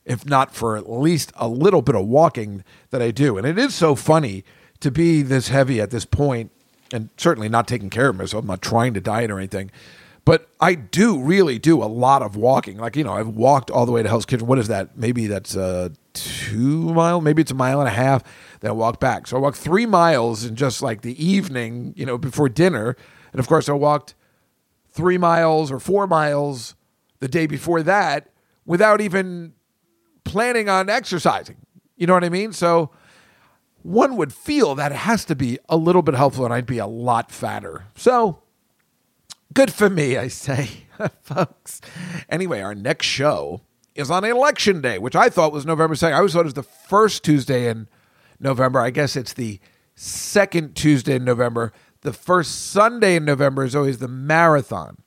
if not for at least a little bit of walking that I do. And it is so funny to be this heavy at this point and certainly not taking care of myself. I'm not trying to diet or anything. But I do really do a lot of walking. Like, you know, I've walked all the way to Hell's Kitchen. What is that? Maybe that's uh, two mile, maybe it's a mile and a half. Then I walk back. So I walked three miles in just like the evening, you know, before dinner. And of course, I walked three miles or four miles the day before that without even planning on exercising. You know what I mean? So one would feel that it has to be a little bit helpful and I'd be a lot fatter. So good for me, I say, folks. Anyway, our next show is on election day, which I thought was November 2nd. I always thought it was the first Tuesday in November. I guess it's the second Tuesday in November. The first Sunday in November is always the marathon.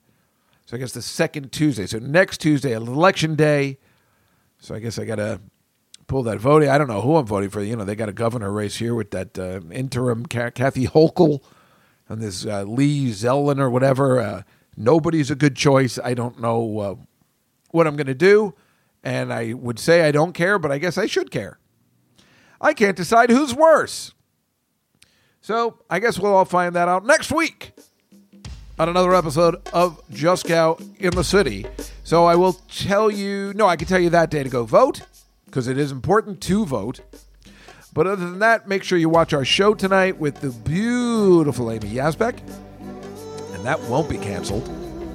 So I guess the second Tuesday. So next Tuesday, election day. So I guess I got to pull that voting. I don't know who I'm voting for. You know, they got a governor race here with that uh, interim Kathy Hochul and this uh, Lee Zeldin or whatever. Uh, nobody's a good choice. I don't know uh, what I'm going to do. And I would say I don't care, but I guess I should care. I can't decide who's worse. So I guess we'll all find that out next week on another episode of Just Juskow in the City. So I will tell you, no, I can tell you that day to go vote because it is important to vote. But other than that, make sure you watch our show tonight with the beautiful Amy Yasbeck. And that won't be canceled.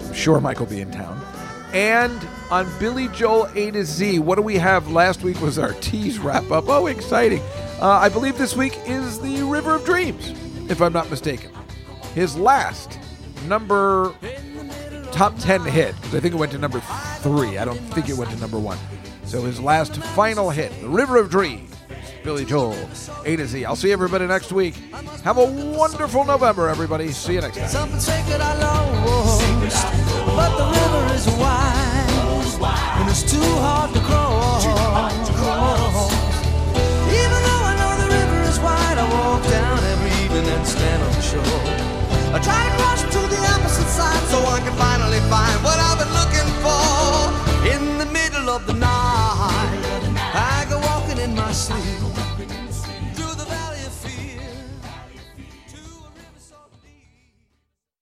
I'm sure Mike will be in town. And on Billy Joel A to Z, what do we have? Last week was our tease wrap up. Oh, exciting. Uh, I believe this week is the River of Dreams, if I'm not mistaken. His last number top 10 hit, because I think it went to number three. I don't think it went to number one. So his last final hit, The River of Dreams, Billy Joel, A to Z. I'll see everybody next week. Have a wonderful November, everybody. See you next time. I lost, but the river is wide, and it's too hard to cross. Even though I know the river is wide, I walk down every evening and stand on the shore. I try to cross to the opposite I can finally find what I've been looking for. In the middle of the night, I go walking in my sleep.